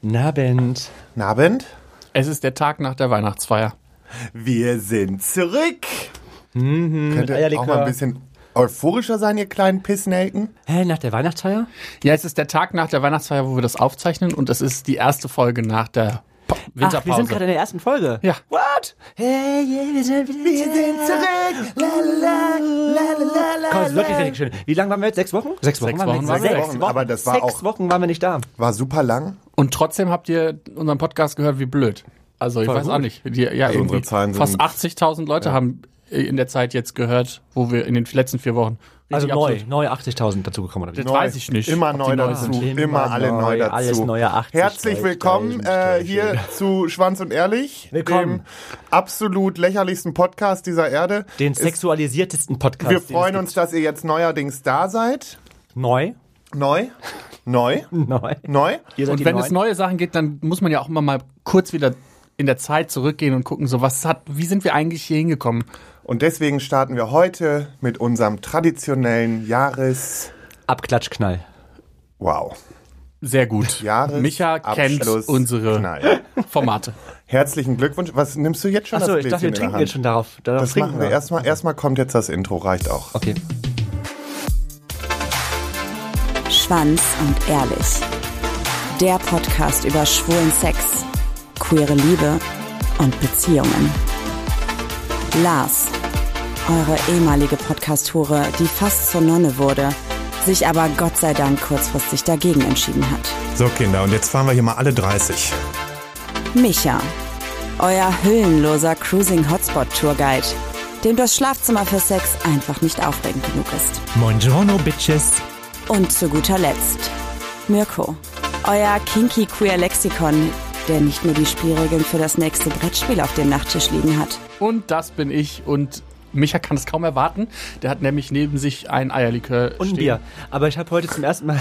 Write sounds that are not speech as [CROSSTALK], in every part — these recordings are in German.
Nabend. Abend. Es ist der Tag nach der Weihnachtsfeier. Wir sind zurück. Könnt ihr auch mal ein bisschen euphorischer sein, ihr kleinen Pissnelken? Hä, nach der Weihnachtsfeier? Ja, es ist der Tag nach der Weihnachtsfeier, wo wir das aufzeichnen und es ist die erste Folge nach der Winterpause. Ach, wir sind gerade in der ersten Folge. Ja. What? Hey, yeah, wir sind wieder Wir sind zurück. La, la, la, la, la, Komm, ist wirklich richtig schön. Wie lange waren wir jetzt? Sechs Wochen? Sechs Wochen waren waren wir. Sechs. Wochen. Aber das war Sechs auch- Wochen waren wir nicht da. War super lang. Und trotzdem habt ihr unseren Podcast gehört, wie blöd. Also ich Voll weiß gut. auch nicht. Die, ja, Also irgendwie unsere Zahlen fast sind- 80.000 Leute haben in der Zeit jetzt gehört, wo wir in den letzten vier Wochen. Also neu, neu 80.000 dazugekommen. Das weiß ich nicht. Immer neu neu dazu. sind. Immer, Immer alle neu, neu, dazu. alles neue 80, Herzlich willkommen äh, hier zu Schwanz und Ehrlich, Willkommen. dem absolut lächerlichsten Podcast dieser Erde. Den Es- sexualisiertesten Podcast. Wir freuen uns, dass ihr jetzt neuerdings da seid. Neu? Neu. Neu. [LAUGHS] Neu. Neu. Und wenn Neuen. es neue Sachen gibt, dann muss man ja auch immer mal kurz wieder in der Zeit zurückgehen und gucken, so was hat, wie sind wir eigentlich hier hingekommen? Und deswegen starten wir heute mit unserem traditionellen Jahres... Abklatschknall. Wow. Sehr gut. Jahres Micha kennt unsere Knall. Formate. Herzlichen Glückwunsch. Was nimmst du jetzt schon Achso, das ich dachte, wir trinken jetzt schon darauf. darauf Das trinken machen wir erstmal. Erstmal kommt jetzt das Intro, reicht auch. Okay. Schwanz und Ehrlich. Der Podcast über schwulen Sex, queere Liebe und Beziehungen. Lars, eure ehemalige Podcast-Hure, die fast zur Nonne wurde, sich aber Gott sei Dank kurzfristig dagegen entschieden hat. So, Kinder, und jetzt fahren wir hier mal alle 30. Micha, euer hüllenloser Cruising Hotspot Tourguide, dem das Schlafzimmer für Sex einfach nicht aufregend genug ist. Buongiorno, Bitches. Und zu guter Letzt Mirko, euer kinky queer Lexikon, der nicht nur die Spielregeln für das nächste Brettspiel auf dem Nachttisch liegen hat. Und das bin ich und Micha kann es kaum erwarten. Der hat nämlich neben sich ein Eierlikör Und ein stehen. Bier. Aber ich habe heute zum ersten Mal.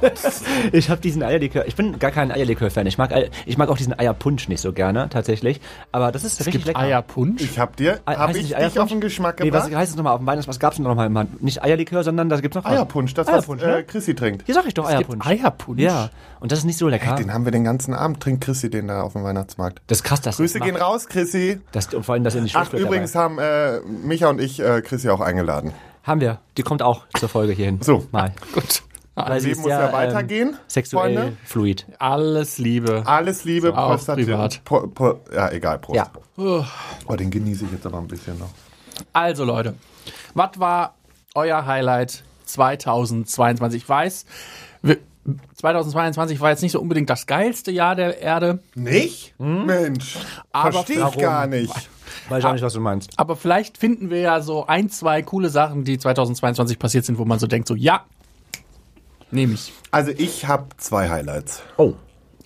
[LAUGHS] ich habe diesen Eierlikör. Ich bin gar kein Eierlikör-Fan. Ich mag, ich mag auch diesen Eierpunsch nicht so gerne, tatsächlich. Aber das ist Es richtig gibt lecker. Eierpunsch. Ich hab dir, Ei- hab heißt es ich dich auf den Geschmack Nee, was gebracht? heißt es nochmal auf dem Weihnachts? Was gab's denn nochmal? Mann? Nicht Eierlikör, sondern da gibt's noch was. Eierpunsch, das was Eierpunsch, ne? äh, Chrissy trinkt. Hier sag ich doch Es gibt Eierpunsch. Eierpunsch. Ja, und das ist nicht so lecker. Den haben wir den ganzen Abend, trinkt Chrissy den da auf dem Weihnachtsmarkt. das ist krass, dass Grüße das gehen raus, Chrissy. Das, und vor allem, dass ihr nicht Ach, übrigens dabei. haben äh, Micha und ich äh, Chrissy auch eingeladen. Haben wir. Die kommt auch zur Folge hierhin. So. Mal. [LAUGHS] Gut. Weil Leben muss ja ähm, weitergehen, Sexuell Freunde. fluid. Alles Liebe. Alles Liebe, auch Prost. privat. Pro, pro, ja, egal, Prost. Ja. Oh, den genieße ich jetzt aber ein bisschen noch. Also Leute, was war euer Highlight 2022? Ich weiß, 2022 war jetzt nicht so unbedingt das geilste Jahr der Erde, Nicht? Mensch, Aber verstehe ich gar nicht. Weiß auch nicht, was du meinst. aber vielleicht finden wir ja so ein, zwei coole Sachen, die 2022 passiert sind, wo man so denkt, so ja, nehme ich. Also ich habe zwei Highlights. Oh.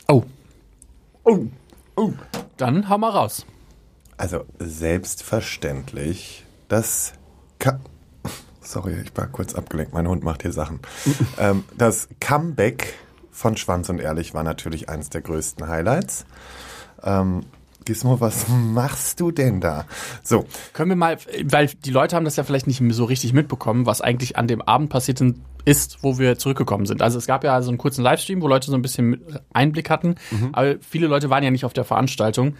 Oh, Oh, oh. dann hau mal raus. Also selbstverständlich, das Ka [LAUGHS] Sorry, ich war kurz abgelenkt. Mein Hund macht hier Sachen. [LAUGHS] ähm, das Comeback von Schwanz und Ehrlich war natürlich eines der größten Highlights. Ähm, Gizmo, was [LAUGHS] machst du denn da? So, Können wir mal, weil die Leute haben das ja vielleicht nicht so richtig mitbekommen, was eigentlich an dem Abend passiert ist, wo wir zurückgekommen sind. Also es gab ja so einen kurzen Livestream, wo Leute so ein bisschen Einblick hatten, aber viele Leute waren ja nicht auf der Veranstaltung.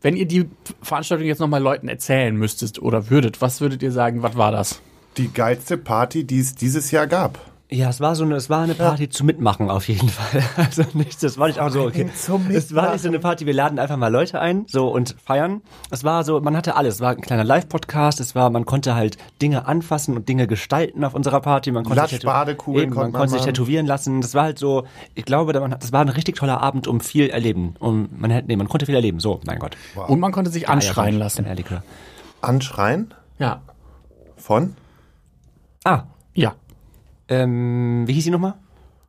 Wenn ihr die Veranstaltung jetzt nochmal Leuten erzählen müsstet oder würdet, was würdet ihr sagen, was war das? die geilste Party, die es dieses Jahr gab. Ja, es war so eine, es war eine Party zum Mitmachen auf jeden Fall. [LAUGHS] Also nichts, das war nicht auch so, okay. Es war nicht so eine. Party, wir laden einfach mal Leute ein, so und feiern. Es war so, man hatte alles. Es war ein kleiner Live-Podcast, es war, man konnte halt Dinge anfassen und Dinge gestalten auf unserer Party. Man konnte sich Eben, man konnte man konnte sich tätowieren lassen. Das war halt so, ich glaube, da man hat- das war ein richtig toller Abend, um viel erleben. Um, man hätte, nee, man konnte viel erleben. So, mein Gott. Und man konnte sich anschreien lassen. Eierlikör. Anschreien Ja. von Ah, Ja, ähm, wie hieß sie nochmal?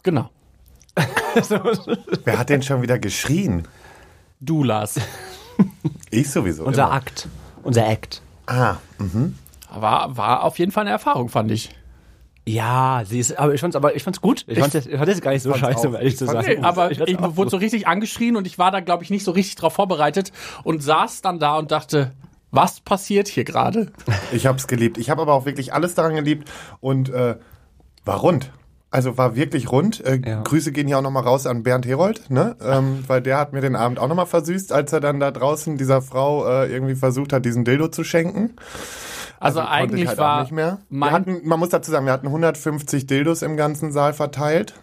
genau. Wer hat denn schon wieder geschrien? Du, Lars. Ich sowieso. Unser immer. Akt. Unser Act. Ah, War, war auf jeden Fall eine Erfahrung, fand ich. Ja, sie ist, aber ich fand's, aber ich fand's gut. Ich, ich fand das gar nicht so scheiße, auch. um ehrlich Ich zu sagen. Nee, aber ich, ich wurde so richtig angeschrien und ich war da, glaube ich, nicht so richtig drauf vorbereitet und saß dann da und dachte, was passiert hier gerade? ich hab's geliebt. Ich habe aber auch wirklich alles daran geliebt und äh, war rund. Also war wirklich rund. Äh, Ja. Grüße gehen hier auch nochmal raus an Bernd Herold, ne? Ähm, weil der hat mir den Abend auch nochmal versüßt, als er dann da draußen dieser Frau äh, irgendwie versucht hat, diesen Dildo zu schenken. Also, konnte eigentlich ich halt war nicht mehr. Wir hatten, man muss dazu sagen, wir hatten 150 Dildos im ganzen Saal verteilt.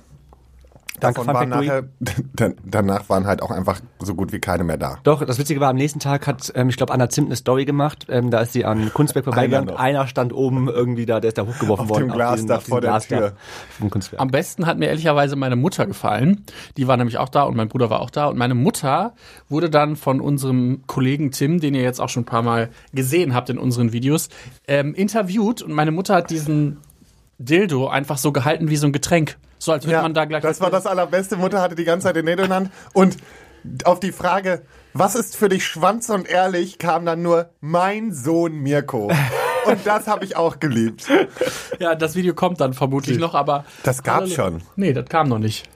Danke, Davon waren nachher, [LAUGHS] danach waren halt auch einfach so gut wie keine mehr da. Doch, das Witzige war, am nächsten Tag hat, ähm, ich glaube, Anna Zimt eine Story gemacht. Ähm, da ist sie an Kunstwerk vorbeigegangen. noch. Einer, stand oben irgendwie da, der ist da hochgeworfen Auf worden. dem Glas da vor der Glas da Tür. vom Kunstwerk. Am besten hat mir ehrlicherweise meine Mutter gefallen. Die war nämlich auch da und mein Bruder war auch da. Und meine Mutter wurde dann von unserem Kollegen Tim, den ihr jetzt auch schon ein paar Mal gesehen habt in unseren Videos, ähm, interviewt. Und meine Mutter hat diesen Dildo einfach so gehalten wie so ein Getränk. So als würde man da gleich. das war das allerbeste. Mutter hatte die ganze Zeit den Dildo in der Hand. Und auf die Frage, was ist für dich Schwanz und ehrlich, kam dann nur mein Sohn Mirko. [LAUGHS] Und das habe ich auch geliebt. Ja, das Video kommt dann vermutlich noch, aber. Das gab's schon. Nee, das kam noch nicht.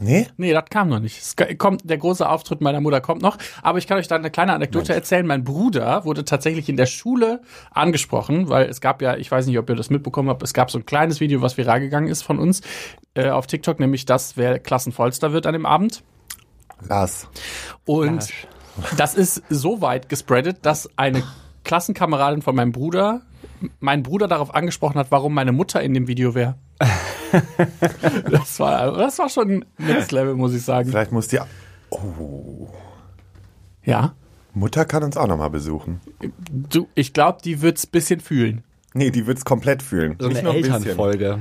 Nee? Nee, das kam noch nicht. Es kommt, der große Auftritt meiner Mutter kommt noch. Aber ich kann euch da eine kleine Anekdote erzählen. Mein Bruder wurde tatsächlich in der Schule angesprochen, weil es gab ja, ich weiß nicht, ob ihr das mitbekommen habt, es gab so ein kleines Video, was viral gegangen ist von uns äh, auf TikTok, nämlich das, wer Klassenvollster wird an dem Abend. Lars. Und das ist so weit gespreadet, dass eine Klassenkameradin von meinem Bruder meinen Bruder darauf angesprochen hat, warum meine Mutter in dem Video wäre. [LAUGHS] das, war, das war schon Next Level, muss ich sagen. Vielleicht muss die Ja. Mutter kann uns auch nochmal besuchen. Du, ich glaube, die wird's bisschen fühlen. Nee, die wird's komplett fühlen. so eine Nicht nur ein bisschen. Elternfolge.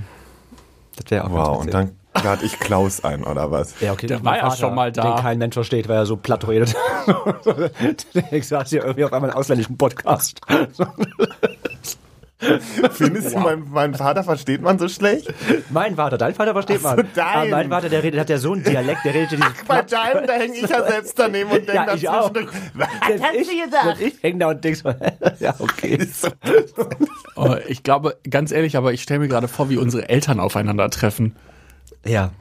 Das wäre auch Wow, ganz und dann lade ich Klaus ein, oder was? Ja, okay, Der war ja schon mal da. Den kein Mensch versteht, weil er so platt redet. ich [LAUGHS] saß hier irgendwie auf einmal einen ausländischen Podcast. [LAUGHS] Findest du, mein, mein Vater versteht man so schlecht? mein Vater, dein Vater versteht Ach so, man. dein. Aber mein Vater, der redet, hat ja so einen Dialekt, der redet ja dieses Bei deinem, da hänge ich ja [LAUGHS] selbst daneben und denke Ja, dann ich auch. zwischendurch, [LAUGHS] Das ich, das ich häng da und denk so, ja, okay. Oh, ich glaube, ganz ehrlich, aber ich stelle mir gerade vor, wie unsere Eltern aufeinandertreffen. Ja,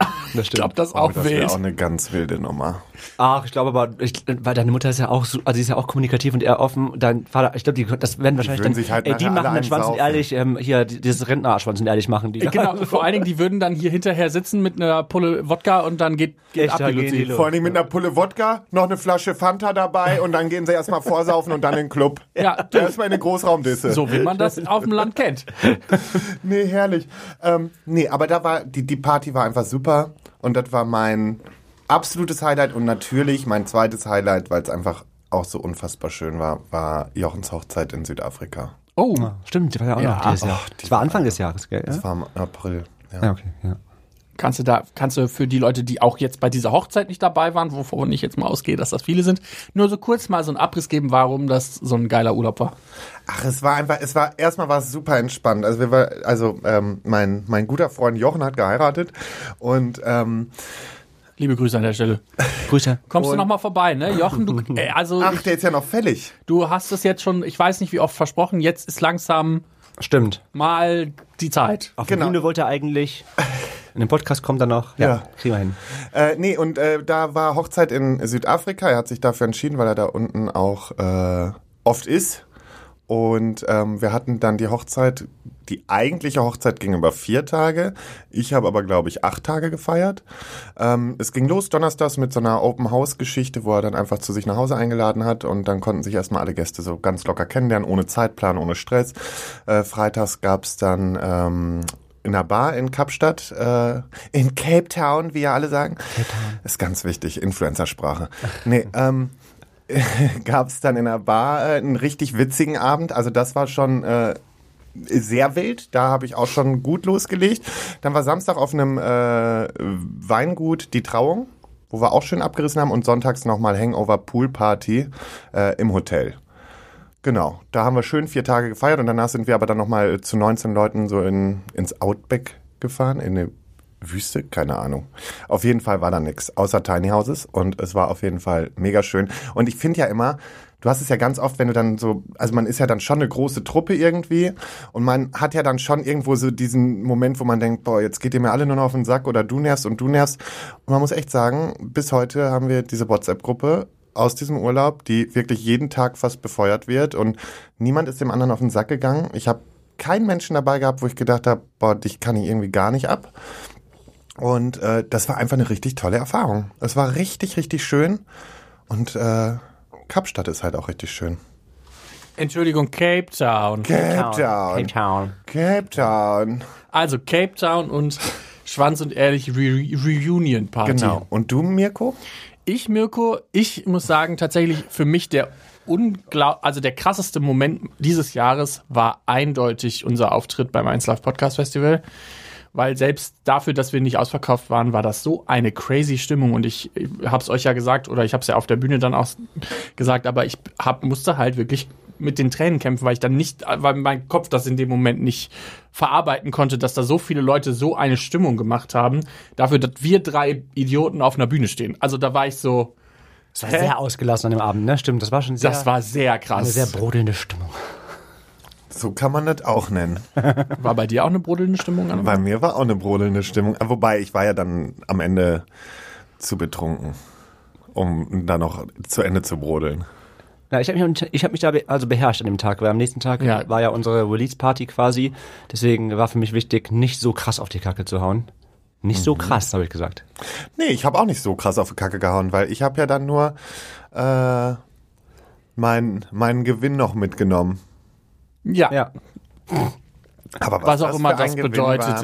Ich glaube, das ist Oh, auch das wäre wild. auch eine ganz wilde Nummer. Ach, ich glaube aber, ich, weil deine Mutter ist ja auch so, also sie ist ja auch kommunikativ und eher offen. Dein Vater, ich glaube, die, das werden wahrscheinlich würden dann, sich halt ey, die machen dann Schwanz und ehrlich, ähm, hier, die- dieses Rentner-Schwanz und ehrlich machen die. Genau, vor allen Dingen, die würden dann hier hinterher sitzen mit einer Pulle Wodka und dann geht, geht Echt, ab da die gehen Luzi. die los. Vor allem mit einer Pulle Wodka, noch eine Flasche Fanta dabei und dann gehen sie erstmal vorsaufen und dann in den Club. Ja, Erstmal in eine Großraumdisse. so wie man das auf dem Land kennt. [LAUGHS] Nee, herrlich. Ähm, nee, aber da war, die, die Party war einfach super und das war mein absolutes Highlight und natürlich mein zweites Highlight, weil es einfach auch so unfassbar schön war, war Jochens Hochzeit in Südafrika. Oh, Stimmt, die war ja auch Ja, noch dieses Jahr. die das war Anfang des Jahres, gell? Das war im April. Ja. ja okay, ja. Kannst du da, kannst du für die Leute, die auch jetzt bei dieser Hochzeit nicht dabei waren, wovon ich jetzt mal ausgehe, dass das viele sind, nur so kurz mal so einen Abriss geben, warum das so ein geiler Urlaub war. Ach, es war einfach, es war, erstmal war es super entspannt. Also wir war, also ähm, mein, mein guter Freund Jochen hat geheiratet und ähm, Liebe Grüße an der Stelle. Grüße. [LAUGHS] Kommst du noch mal vorbei, ne? Jochen, du, äh, also ach, der ist ja noch fällig. du hast es jetzt schon, ich weiß nicht wie oft versprochen, jetzt ist langsam Stimmt. mal die Zeit. Auf Genau. der Bühne wollte er eigentlich, [LAUGHS] in dem Podcast kommt er noch. Ja, Ja. kriegen wir hin. Äh, nee, und äh, da war Hochzeit in Südafrika. Er hat sich dafür entschieden, weil er da unten auch äh, oft ist. Und ähm, wir hatten dann die Hochzeit, die eigentliche Hochzeit ging über vier Tage. Ich habe aber, glaube ich, acht Tage gefeiert. Ähm, es ging los donnerstags mit so einer Open-House-Geschichte, wo er dann einfach zu sich nach Hause eingeladen hat und dann konnten sich erstmal alle Gäste so ganz locker kennenlernen, ohne Zeitplan, ohne Stress. Äh, freitags gab's dann ähm, in einer Bar in Kapstadt, äh, in Cape Town, wie ja alle sagen. Cape Town. Ist ganz wichtig, Influencersprache. Nee, ähm, [LAUGHS] gab es dann in der Bar äh, einen richtig witzigen Abend. Also das war schon äh, sehr wild. Da habe ich auch schon gut losgelegt. Dann war Samstag auf einem äh, Weingut die Trauung, wo wir auch schön abgerissen haben und sonntags nochmal Hangover Pool Party äh, im Hotel. Genau, da haben wir schön vier Tage gefeiert und danach sind wir aber dann nochmal zu 19 Leuten so in, ins Outback gefahren, in eine Wüste, keine Ahnung. Auf jeden Fall war da nix, außer Tiny Houses und es war auf jeden Fall mega schön. Und ich finde ja immer, du hast es ja ganz oft, wenn du dann so, also man ist ja dann schon eine große Truppe irgendwie und man hat ja dann schon irgendwo so diesen Moment, wo man denkt, boah, jetzt geht ihr mir alle nur noch auf den Sack oder du nervst und du nervst. Und man muss echt sagen, bis heute haben wir diese WhatsApp-Gruppe aus diesem Urlaub, die wirklich jeden Tag fast befeuert wird und niemand ist dem anderen auf den Sack gegangen. Ich habe keinen Menschen dabei gehabt, wo ich gedacht habe, boah, dich kann ich irgendwie gar nicht ab. Und äh, das war einfach eine richtig tolle Erfahrung. Es war richtig, richtig schön. Und äh, Kapstadt ist halt auch richtig schön. Entschuldigung, Cape Town. Cape Town. Cape Town. Cape Town. Also Cape Town und Schwanz und Ehrlich Re Reunion Party. Genau. Und du, Mirko? Ich, Mirko, ich muss sagen, tatsächlich für mich der unglaub, also der krasseste Moment dieses Jahres war eindeutig unser Auftritt beim 1 Live Podcast Festival. Weil selbst dafür, dass wir nicht ausverkauft waren, war das so eine crazy Stimmung. Und ich, ich habe es euch ja gesagt, oder ich habe es ja auf der Bühne dann auch gesagt, aber ich hab, musste halt wirklich mit den Tränen kämpfen, weil ich dann nicht, weil mein Kopf das in dem Moment nicht verarbeiten konnte, dass da so viele Leute so eine Stimmung gemacht haben, dafür, dass wir drei Idioten auf einer Bühne stehen. Also da war ich so, Es war sehr ausgelassen an dem Abend, ne? Stimmt, das war schon sehr, das war sehr eine krass. sehr brodelnde Stimmung. So kann man das auch nennen. [LAUGHS] war bei dir auch eine brodelnde Stimmung an? Bei mir war auch eine brodelnde Stimmung. Äh, Wobei, ich war ja dann am Ende zu betrunken, um dann noch zu Ende zu brodeln. Ja, ich habe mich, ich hab mich da be also beherrscht an dem Tag, weil am nächsten Tag Ja. war ja unsere Release-Party quasi. Deswegen war für mich wichtig, nicht so krass auf die Kacke zu hauen. Nicht so krass, habe ich gesagt. Nee, ich habe auch nicht so krass auf die Kacke gehauen, weil ich habe ja dann nur äh, mein, meinen Gewinn noch mitgenommen. Ja, Ja. Aber was auch das immer das bedeutet. war,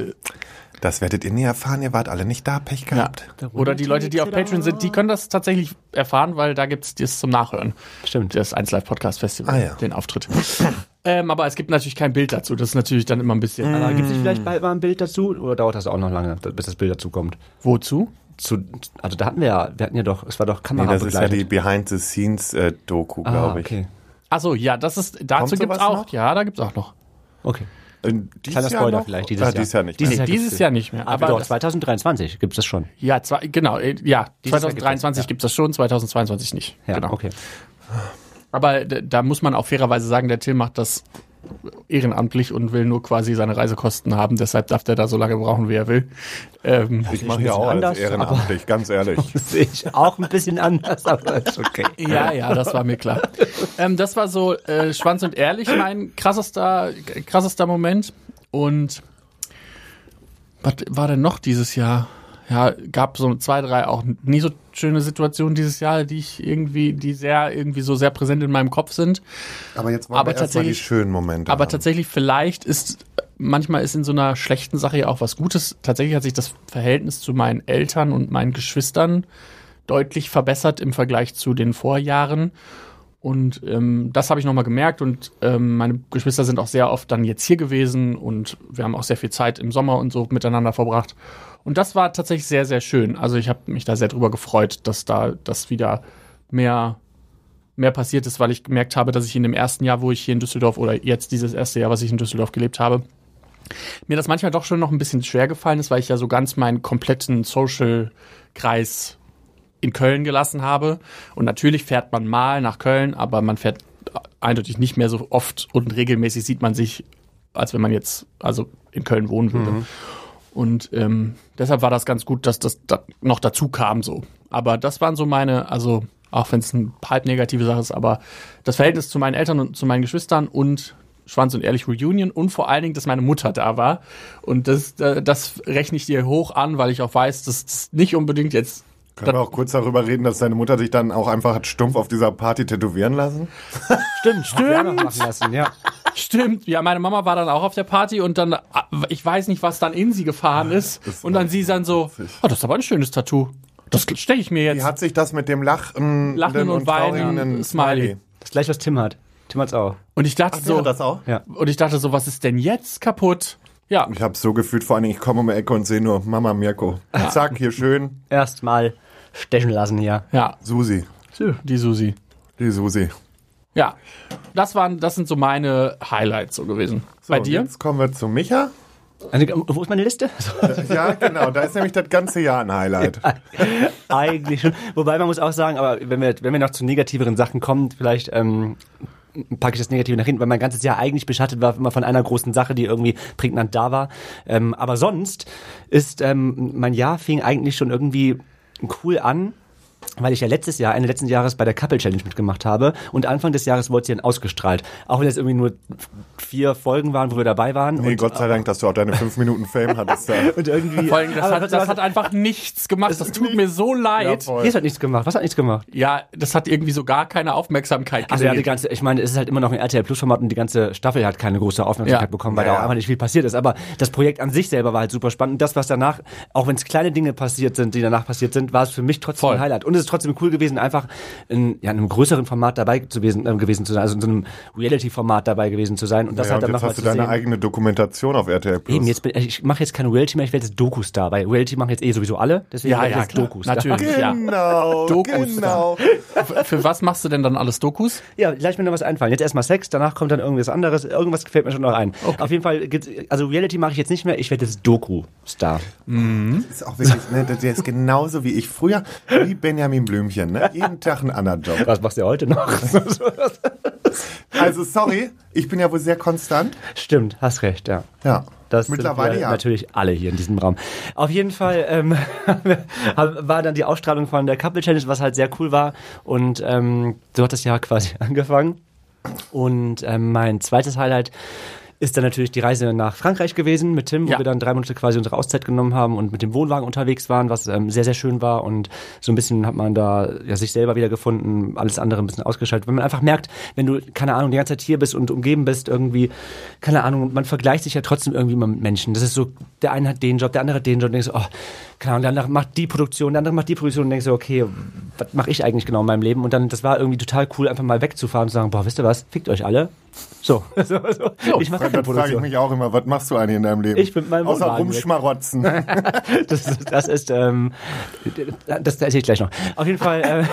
das werdet ihr nie erfahren, ihr wart alle nicht da, Pech Ja. gehabt. Oder die Leute, die auf Patreon sind, die können das tatsächlich erfahren, weil da gibt's das zum Nachhören. Stimmt. Das 1 Live Podcast Festival, Ah, ja. den Auftritt. [LAUGHS] ähm, aber es gibt natürlich kein Bild dazu. Das ist natürlich dann immer ein bisschen. Aber gibt es vielleicht bald mal ein Bild dazu? Oder dauert das auch noch lange, bis das Bild dazu kommt? Wozu? Zu, also da hatten wir ja, wir hatten ja doch, es war doch Nee, Kamera das ist ja die Behind-the-Scenes-Doku, ah, glaube ich. okay. Achso, ja, das ist, dazu gibt's sowas auch. noch? Ja, da gibt's auch noch. Okay. Dieses Kleiner Jahr Spoiler noch? vielleicht, dieses ah, Jahr. Dieses Jahr nicht. Dieses Nee, Jahr dieses Jahr nicht mehr. Aber Aber doch, das, 2023 gibt es das schon. ja, zwei, genau, äh, ja, Dieses Jahr 2023 gibt's gibt's das schon, 2022 nicht. Ja, genau. okay. Aber da muss man auch fairerweise sagen, der Till macht das ehrenamtlich und will nur quasi seine Reisekosten haben. Deshalb darf der da so lange brauchen, wie er will. Ähm, Ich mache ja auch alles anders, ehrenamtlich, ganz ehrlich. [LAUGHS] Sehe ich auch ein bisschen anders, aber ist okay. [LAUGHS] Ja, ja, das war mir klar. ähm, das war so äh, Schwanz und Ehrlich mein krassester, krassester Moment. Und was war denn noch dieses Jahr? Ja, gab so zwei, drei auch nie so schöne Situationen dieses Jahr, die ich irgendwie, die sehr, irgendwie so sehr präsent in meinem Kopf sind. Aber jetzt wollen Aber wir erst mal die tatsächlich- schönen Momente Aber haben. tatsächlich, vielleicht ist, manchmal ist in so einer schlechten Sache ja auch was Gutes. Tatsächlich hat sich das Verhältnis zu meinen Eltern und meinen Geschwistern deutlich verbessert im Vergleich zu den Vorjahren. Und ähm, das habe ich nochmal gemerkt und ähm, meine Geschwister sind auch sehr oft dann jetzt hier gewesen und wir haben auch sehr viel Zeit im Sommer und so miteinander verbracht. Und das war tatsächlich sehr, sehr schön. Also ich habe mich da sehr drüber gefreut, dass da das wieder mehr mehr passiert ist, weil ich gemerkt habe, dass ich in dem ersten Jahr, wo ich hier in Düsseldorf oder jetzt dieses erste Jahr, was ich in Düsseldorf gelebt habe, mir das manchmal doch schon noch ein bisschen schwer gefallen ist, weil ich ja so ganz meinen kompletten Social-Kreis in Köln gelassen habe. Und natürlich fährt man mal nach Köln, aber man fährt eindeutig nicht mehr so oft und regelmäßig sieht man sich, als wenn man jetzt also in Köln wohnen würde. Und ähm, deshalb war das ganz gut, dass das da noch dazu kam so. Aber das waren so meine, also auch wenn es eine halb negative Sache ist, aber das Verhältnis zu meinen Eltern und zu meinen Geschwistern und Schwanz und Ehrlich Reunion und vor allen Dingen, dass meine Mutter da war. Und das, äh, das rechne ich dir hoch an, weil ich auch weiß, dass das nicht unbedingt jetzt Können wir auch kurz darüber reden, dass deine Mutter sich dann auch einfach hat stumpf auf dieser Party tätowieren lassen? [LAUGHS] Stimmt, stimmt. Machen lassen, ja. Stimmt, ja, meine Mama war dann auch auf der Party und dann, ah, ich weiß nicht, was dann in sie gefahren ist. Und dann sie dann so, oh, das ist aber ein schönes Tattoo. Das steche ich mir Wie jetzt. hat sich das mit dem Lachen, Lachen und Weinen, traurigen Smiley. Das gleiche, was Tim hat. Tim hat's auch. Und ich dachte So, so, das auch? Ja. und ich dachte so, was ist denn jetzt kaputt? Ja, Ich habe so gefühlt, vor allen Dingen, ich komme um die Ecke und sehe nur Mama Mirko. Zack, hier schön, Erstmal stechen lassen hier. ja, Susi, die Susi. die Susi. Ja, das waren, das sind so meine Highlights so gewesen. So, Bei dir? Jetzt kommen wir zu Micha. Also, Wo ist meine Liste? [LAUGHS] Ja, genau, da ist nämlich das ganze Jahr ein Highlight. Eigentlich schon. Wobei man muss auch sagen, aber wenn wir, wenn wir noch zu negativeren Sachen kommen, vielleicht ähm, packe ich das Negative nach hinten, weil mein ganzes Jahr eigentlich beschattet war immer von einer großen Sache, die irgendwie prägnant da war. Ähm, aber sonst ist ähm, mein Jahr fing eigentlich schon irgendwie cool an. weil ich ja letztes Jahr, Ende letzten Jahres bei der Couple Challenge mitgemacht habe und Anfang des Jahres wurde sie dann ausgestrahlt. Auch wenn es irgendwie nur vier Folgen waren, wo wir dabei waren. Nee, und, Gott sei Dank, dass du auch deine fünf Minuten Fame [LAUGHS] hattest. Ja. und irgendwie. Vor allem, das, hat, das hat einfach nichts gemacht. Das tut mir so leid. voll. Hier hat nichts gemacht. Was hat nichts gemacht? Ja, das hat irgendwie so gar keine Aufmerksamkeit Also ja, die ganze, ich meine, es ist halt immer noch ein RTL Plus Format und die ganze Staffel hat keine große Aufmerksamkeit Ja. bekommen, weil Ja, da auch ja. einfach nicht viel passiert ist. Aber das Projekt an sich selber war halt super spannend. Und das, was danach, auch wenn es kleine Dinge passiert sind, die danach passiert sind, war es für mich trotzdem Voll. ein Highlight. Und es ist trotzdem cool gewesen, einfach in, ja, in einem größeren Format dabei zu gewesen, äh, gewesen zu sein, also in so einem Reality-Format dabei gewesen zu sein. Und das ja, halt und dann jetzt nochmal hast du zu deine sehen. eigene Dokumentation auf RTL Plus. Eben, jetzt bin, ich mache jetzt keine Reality mehr, ich werde jetzt Dokus da, weil Reality machen jetzt eh sowieso alle, deswegen Ja, ja, jetzt klar. Dokus. Natürlich. Ja. Genau, [LAUGHS] Dokus genau. Für- Für was machst du denn dann alles Dokus? Ja, gleich mir noch was einfallen. Jetzt erstmal Sex, danach kommt dann irgendwas anderes. Irgendwas fällt mir schon noch ein. Auf jeden Fall, gibt's- also Reality mache ich jetzt nicht mehr. Ich werde jetzt Doku-Star. Ist auch wirklich, ne, der ist genauso wie ich früher, wie Benjamin Blümchen, ne? Jeden Tag ein anderer Job. Was machst du heute noch? [LAUGHS] [LAUGHS] Also sorry, ich bin ja wohl sehr konstant. Stimmt, hast recht, ja. Ja. Das Mittlerweile ja. natürlich alle hier in diesem Raum. Auf jeden Fall ähm, [LAUGHS] war dann die Ausstrahlung von der Couple Challenge, was halt sehr cool war. Und ähm, so hat das Jahr quasi [LAUGHS] angefangen. Und ähm, mein zweites Highlight ist dann natürlich die Reise nach Frankreich gewesen mit Tim, wo Ja. wir dann drei Monate quasi unsere Auszeit genommen haben und mit dem Wohnwagen unterwegs waren, was ähm, sehr, sehr schön war. Und so ein bisschen hat man da ja, sich selber wieder gefunden, alles andere ein bisschen ausgeschaltet. Wenn man einfach merkt, wenn du, keine Ahnung, die ganze Zeit hier bist und umgeben bist, irgendwie, keine Ahnung, man vergleicht sich ja trotzdem irgendwie immer mit Menschen. Das ist so, der eine hat den Job, der andere hat den Job, und denkst so, oh, keine Ahnung, der andere macht die Produktion, der andere macht die Produktion und denkst so, okay, was mache ich eigentlich genau in meinem Leben? Und dann, das war irgendwie total cool, einfach mal wegzufahren und zu sagen, boah, wisst ihr was, fickt euch alle. [LAUGHS] So, so, so. ich mache keine Dann frage ich mich auch immer, was machst du eigentlich in deinem Leben? Ich bin mit meinem Außer rumschmarotzen. [LAUGHS] Das, ist- das ist, ähm, das, das erzähle ich gleich noch. Auf jeden Fall, äh,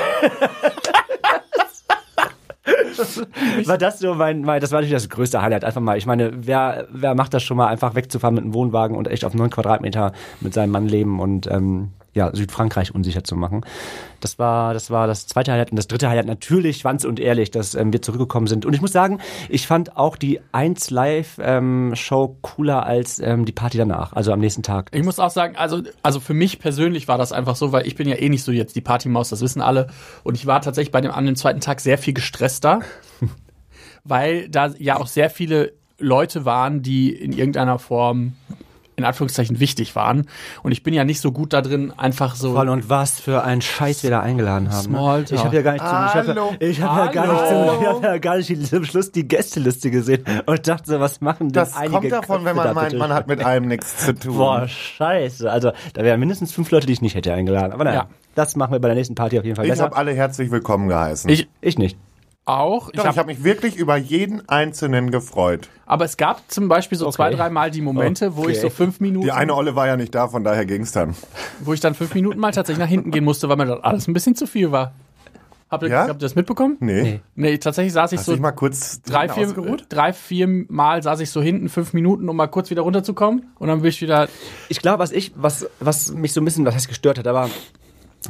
[LAUGHS] war das so mein, mein, das war natürlich das größte Highlight. Einfach mal, ich meine, wer, wer macht das schon mal, einfach wegzufahren mit einem Wohnwagen und echt auf neun Quadratmeter mit seinem Mann leben und, ähm, ja, Südfrankreich unsicher zu machen. Das war, das war das zweite Highlight und das dritte Highlight natürlich Schwanz und ehrlich, dass ähm, wir zurückgekommen sind. Und ich muss sagen, ich fand auch die 1 Live ähm, Show cooler als ähm, die Party danach, also am nächsten Tag. Ich muss auch sagen, also, also für mich persönlich war das einfach so, weil ich bin ja eh nicht so jetzt die Partymaus, das wissen alle. Und ich war tatsächlich bei dem an dem zweiten Tag sehr viel gestresster, [LAUGHS] weil da ja auch sehr viele Leute waren, die in irgendeiner Form in Anführungszeichen wichtig waren. Und ich bin ja nicht so gut da drin, einfach so. Voll und was für einen Scheiß wir da eingeladen haben. ne? Smalltalk. Ich habe ja gar nicht zum, ich hab, Hallo. ja- ich hab ja gar nicht zum, ich hab ja gar nicht zum Schluss die Gästeliste gesehen und dachte so, was machen denn Das einige kommt davon, wenn Köpfe man da meint, man hat mit allem nichts zu tun. Boah, scheiße. Also, da wären mindestens fünf Leute, die ich nicht hätte eingeladen. Aber naja, Ja. das machen wir bei der nächsten Party auf jeden Fall ich besser. habe alle herzlich willkommen geheißen. ich ich nicht. Auch. Ich Doch, hab, ich habe mich wirklich über jeden Einzelnen gefreut. aber es gab zum Beispiel so zwei, Okay. dreimal die Momente, wo ich so fünf Minuten, Die eine Olle war ja nicht da, von daher ging's dann. wo ich dann fünf Minuten mal tatsächlich nach hinten gehen musste, weil mir das alles ein bisschen zu viel war. Habt ihr, Ja? habt ihr das mitbekommen? Nee. Nee. Nee, tatsächlich saß ich Hast so du dich mal kurz drei, vier, ausgeruht? drei, vier Mal saß ich so hinten fünf Minuten, um mal kurz wieder runterzukommen. Und dann bin ich wieder. Ich glaube, was ich, was, was mich so ein bisschen, was heißt gestört hat, aber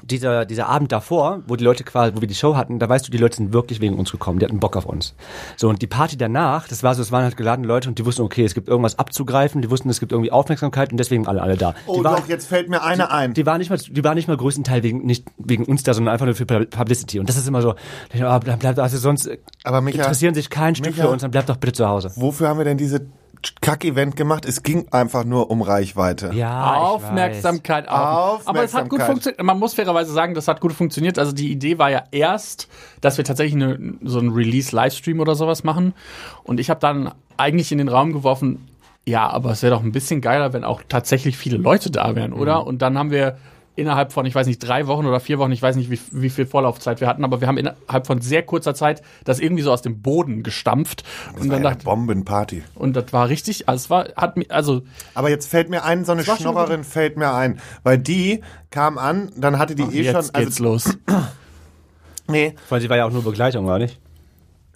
dieser, dieser Abend davor, wo die Leute quasi, wo wir die Show hatten, da weißt du, die Leute sind wirklich wegen uns gekommen, die hatten Bock auf uns. So, und die Party danach, das war so, es waren halt geladene Leute und die wussten, okay, es gibt irgendwas abzugreifen, die wussten, es gibt irgendwie Aufmerksamkeit und deswegen alle, alle da. Oh die waren, doch, jetzt fällt mir eine ein. die waren nicht mal, die waren nicht mal größtenteils wegen, nicht wegen uns da, sondern einfach nur für Publicity. Und das ist immer so, ah, bleib, bleib, also sonst Aber Micha, interessieren sich kein Stück Micha- für uns, dann bleib doch bitte zu Hause. wofür haben wir denn diese Kack-Event gemacht? Es ging einfach nur um Reichweite. Ja, ich Aufmerksamkeit auf. Aber es hat gut Aufmerksamkeit. funktioniert. Man muss fairerweise sagen, das hat gut funktioniert. Also die Idee war ja erst, dass wir tatsächlich eine, so einen Release-Livestream oder sowas machen. Und ich habe dann eigentlich in den Raum geworfen, ja, aber es wäre doch ein bisschen geiler, wenn auch tatsächlich viele Leute da wären, oder? Und dann haben wir innerhalb von, ich weiß nicht, drei Wochen oder vier Wochen, ich weiß nicht, wie, wie viel Vorlaufzeit wir hatten, aber wir haben innerhalb von sehr kurzer Zeit das irgendwie so aus dem Boden gestampft. Das und war dann ja eine dachte Bombenparty. und das war richtig, also es war, hat mich, also Aber jetzt fällt mir ein, so eine Schnorrerin fällt mir ein. Weil die kam an, dann hatte die eh jetzt schon. geht's los. [CLEARS THROAT] nee, Weil sie war ja auch nur Begleitung, war nicht?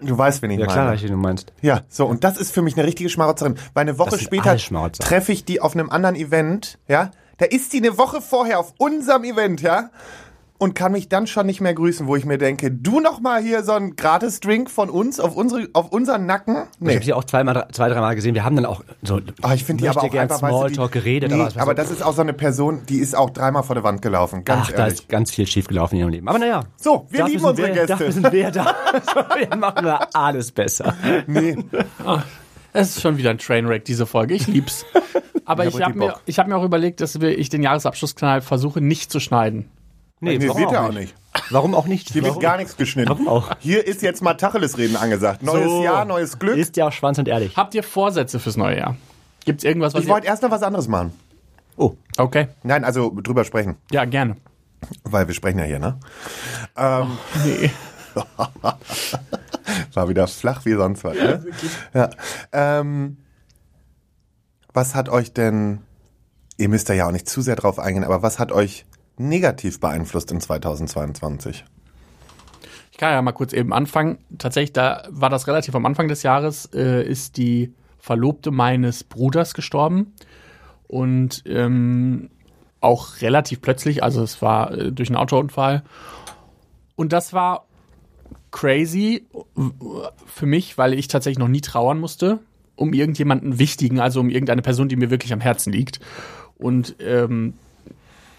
du weißt, wen ich Ja, klar, meine. was du meinst. Ja, so, und das ist für mich eine richtige Schmarotzerin. Weil eine Woche später treffe ich die auf einem anderen Event, ja. Da ist die eine Woche vorher auf unserem Event, ja. und kann mich dann schon nicht mehr grüßen, wo ich mir denke, du noch mal hier so ein Gratis-Drink von uns auf, unsere, auf unseren Nacken? Ich Nee. habe sie auch zweimal, zwei, dreimal gesehen. Wir haben dann auch so Ah, ich finde die aber auch einfach, weißt du, Smalltalk die, geredet. Nee, aber, aber so, das ist auch so eine Person, die ist auch dreimal vor der Wand gelaufen, ganz Ach, da ehrlich. ist ganz viel schief gelaufen in ihrem Leben. Aber naja. So, wir lieben unsere wir, Gäste. Dafür sind wir da. [LAUGHS] wir machen wir alles besser. Nee. Es ist schon wieder ein Trainwreck, diese Folge. Ich lieb's. [LAUGHS] Aber ich aber habe mir, ich hab mir auch überlegt, dass wir, ich den Jahresabschlussknall versuche nicht zu schneiden. Nee, Nee, warum wird ja auch nicht? Warum auch nicht? Hier warum? wird gar nichts geschnitten. Warum auch? Hier ist jetzt mal Tacheles-Reden angesagt. Neues So. Jahr, neues Glück. Ist ja auch Schwanz und ehrlich. Habt ihr Vorsätze fürs neue Jahr? Gibt's irgendwas, was ich wollte erst noch was anderes machen. Oh. Okay, Nein, also drüber sprechen. ja, gerne. Weil wir sprechen ja hier, ne? Ähm, Nee. [LAUGHS] [LAUGHS] [LAUGHS] War wieder flach wie sonst was. Ne? Ja. Ähm, was hat euch denn, ihr müsst da ja auch nicht zu sehr drauf eingehen, aber was hat euch negativ beeinflusst in 2022? Ich kann ja mal kurz eben anfangen. Tatsächlich, da war das relativ am Anfang des Jahres, äh, ist die Verlobte meines Bruders gestorben. Und ähm, auch relativ plötzlich, also es war äh, durch einen Autounfall. Und das war crazy für mich, weil ich tatsächlich noch nie trauern musste um irgendjemanden Wichtigen, also um irgendeine Person, die mir wirklich am Herzen liegt. Und ähm,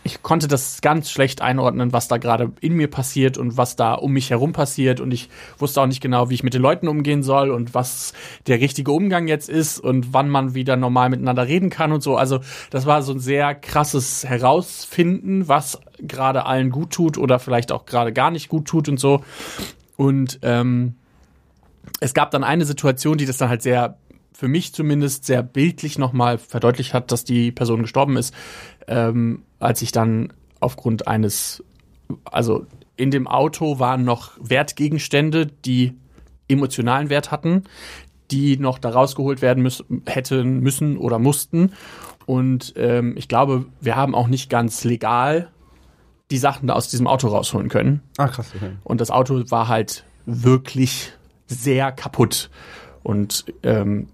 ich konnte das ganz schlecht einordnen, was da gerade in mir passiert und was da um mich herum passiert. Und ich wusste auch nicht genau, wie ich mit den Leuten umgehen soll und was der richtige Umgang jetzt ist und wann man wieder normal miteinander reden kann und so. Also das war so ein sehr krasses Herausfinden, was gerade allen gut tut oder vielleicht auch gerade gar nicht gut tut und so. Und ähm, es gab dann eine Situation, die das dann halt sehr, für mich zumindest, sehr bildlich nochmal verdeutlicht hat, dass die Person gestorben ist, ähm, als ich dann aufgrund eines, also in dem Auto waren noch Wertgegenstände, die emotionalen Wert hatten, die noch da rausgeholt werden müssen, hätten müssen oder mussten. Und ähm, ich glaube, wir haben auch nicht ganz legal die Sachen da aus diesem Auto rausholen können. ah krass. Okay. Und das Auto war halt wirklich sehr kaputt und ähm,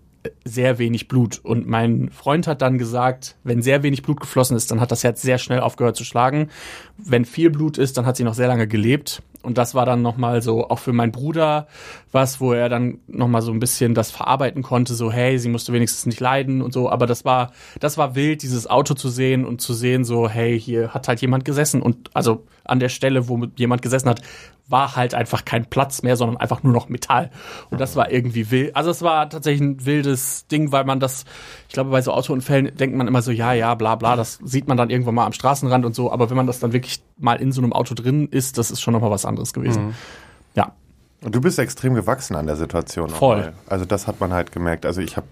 sehr wenig Blut. Und mein Freund hat dann gesagt, wenn sehr wenig Blut geflossen ist, dann hat das Herz sehr schnell aufgehört zu schlagen. Wenn viel Blut ist, dann hat sie noch sehr lange gelebt. Und das war dann nochmal so, auch für meinen Bruder, was, wo er dann nochmal so ein bisschen das verarbeiten konnte, so, hey, sie musste wenigstens nicht leiden und so. Aber das war, das war wild, dieses Auto zu sehen und zu sehen, so, hey, hier hat halt jemand gesessen. Und also an der Stelle, wo jemand gesessen hat, war halt einfach kein Platz mehr, sondern einfach nur noch Metall. Und das war irgendwie wild. Also es war tatsächlich ein wildes Ding, weil man das, ich glaube, bei so Autounfällen denkt man immer so, ja, ja, bla bla, das sieht man dann irgendwann mal am Straßenrand und so. Aber wenn man das dann wirklich mal in so einem Auto drin ist, das ist schon nochmal was anderes gewesen. Ja. Und du bist extrem gewachsen an der Situation. Voll. Also das hat man halt gemerkt. Also ich habe,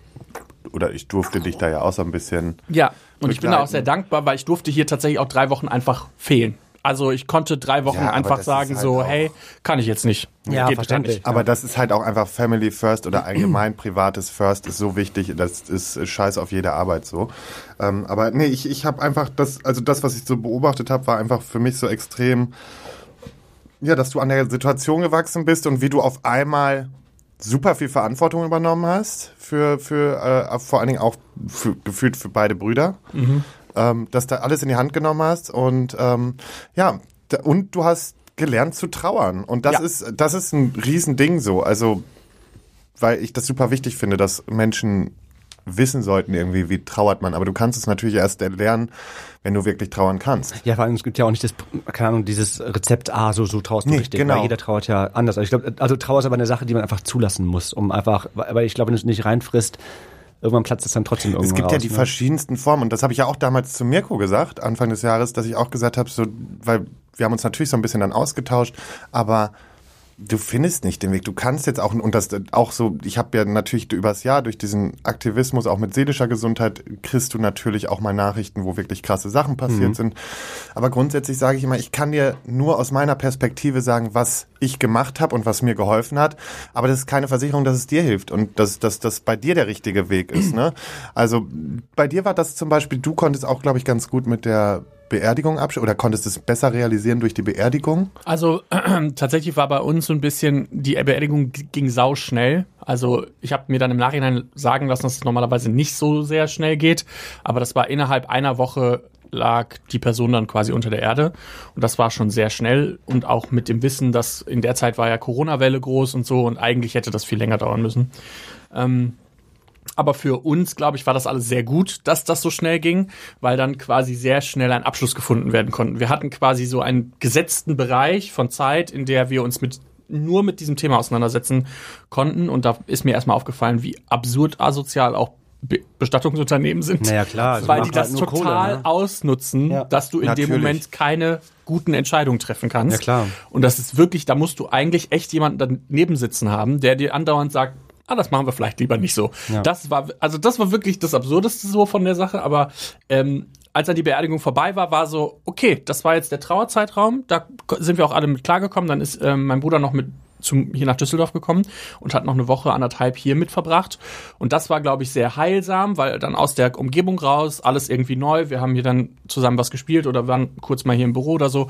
oder ich durfte dich da ja auch so ein bisschen Ja, und ich bin da auch begleiten. sehr dankbar, weil ich durfte hier tatsächlich auch drei Wochen einfach fehlen. Also ich konnte drei Wochen Ja, einfach sagen, halt so, hey, kann ich jetzt nicht. Ja, Geht verständlich. nicht. Aber das ist halt auch einfach Family First oder allgemein privates First ist so wichtig. Das ist scheiß auf jede Arbeit so. Ähm, aber nee, ich, ich habe einfach das, also das, was ich so beobachtet habe, war einfach für mich so extrem, ja, dass du an der Situation gewachsen bist und wie du auf einmal super viel Verantwortung übernommen hast für, für äh, vor allen Dingen auch für, gefühlt für beide Brüder. Ähm, dass da alles in die Hand genommen hast und ähm, ja, und du hast gelernt zu trauern. Und das Ja. ist, das ist ein Riesending so. Also, weil ich das super wichtig finde, dass Menschen wissen sollten irgendwie, wie trauert man. Aber du kannst es natürlich erst lernen, wenn du wirklich trauern kannst. Ja, vor allem, es gibt ja auch nicht das, keine Ahnung, dieses Rezept, ah, so, so traust du Nee, richtig. genau. Weil jeder trauert ja anders. Also ich glaube, also Trauer ist aber eine Sache, die man einfach zulassen muss, um einfach, weil ich glaube, wenn du es nicht reinfrisst, irgendwann platzt es dann trotzdem irgendwann Es gibt ja raus, die ne? verschiedensten Formen und das habe ich ja auch damals zu Mirko gesagt, Anfang des Jahres, dass ich auch gesagt habe, so, weil wir haben uns natürlich so ein bisschen dann ausgetauscht, aber du findest nicht den Weg. Du kannst jetzt auch, und das auch so, ich habe ja natürlich übers Jahr durch diesen Aktivismus auch mit seelischer Gesundheit, kriegst du natürlich auch mal Nachrichten, wo wirklich krasse Sachen passiert sind. Aber grundsätzlich sage ich immer, ich kann dir nur aus meiner Perspektive sagen, was ich gemacht habe und was mir geholfen hat. Aber das ist keine Versicherung, dass es dir hilft und dass, dass das bei dir der richtige Weg ist. Ne? Also bei dir war das zum Beispiel, du konntest auch, glaube ich, ganz gut mit der Beerdigung abschließen oder konntest es besser realisieren durch die Beerdigung? Also [CLEARS THROAT] tatsächlich war bei uns so ein bisschen, die Beerdigung ging sau schnell. Also ich habe mir dann im Nachhinein sagen lassen, dass es normalerweise nicht so sehr schnell geht. Aber das war innerhalb einer Woche lag die Person dann quasi unter der Erde. Und das war schon sehr schnell und auch mit dem Wissen, dass in der Zeit war ja Corona-Welle groß und so und eigentlich hätte das viel länger dauern müssen. Ähm, aber für uns, glaube ich, war das alles sehr gut, dass das so schnell ging, weil dann quasi sehr schnell ein Abschluss gefunden werden konnten. Wir hatten quasi so einen gesetzten Bereich von Zeit, in der wir uns mit nur mit diesem Thema auseinandersetzen konnten. Und da ist mir erstmal aufgefallen, wie absurd asozial auch Be Bestattungsunternehmen sind. Naja, klar. Also weil die das halt total Kohle, ne? ausnutzen, Ja. dass du in Natürlich. dem Moment keine guten Entscheidungen treffen kannst. Ja, klar. Und das ist wirklich, da musst du eigentlich echt jemanden daneben sitzen haben, der dir andauernd sagt, ah, das machen wir vielleicht lieber nicht so. Ja. Das war, also das war wirklich das Absurdeste so von der Sache, aber ähm, als dann die Beerdigung vorbei war, war so, okay, das war jetzt der Trauerzeitraum, da sind wir auch alle mit klargekommen, dann ist ähm, mein Bruder noch mit zum, hier nach Düsseldorf gekommen und hat noch eine Woche, anderthalb hier mit verbracht. Und das war, glaube ich, sehr heilsam, weil dann aus der Umgebung raus, alles irgendwie neu. Wir haben hier dann zusammen was gespielt oder waren kurz mal hier im Büro oder so.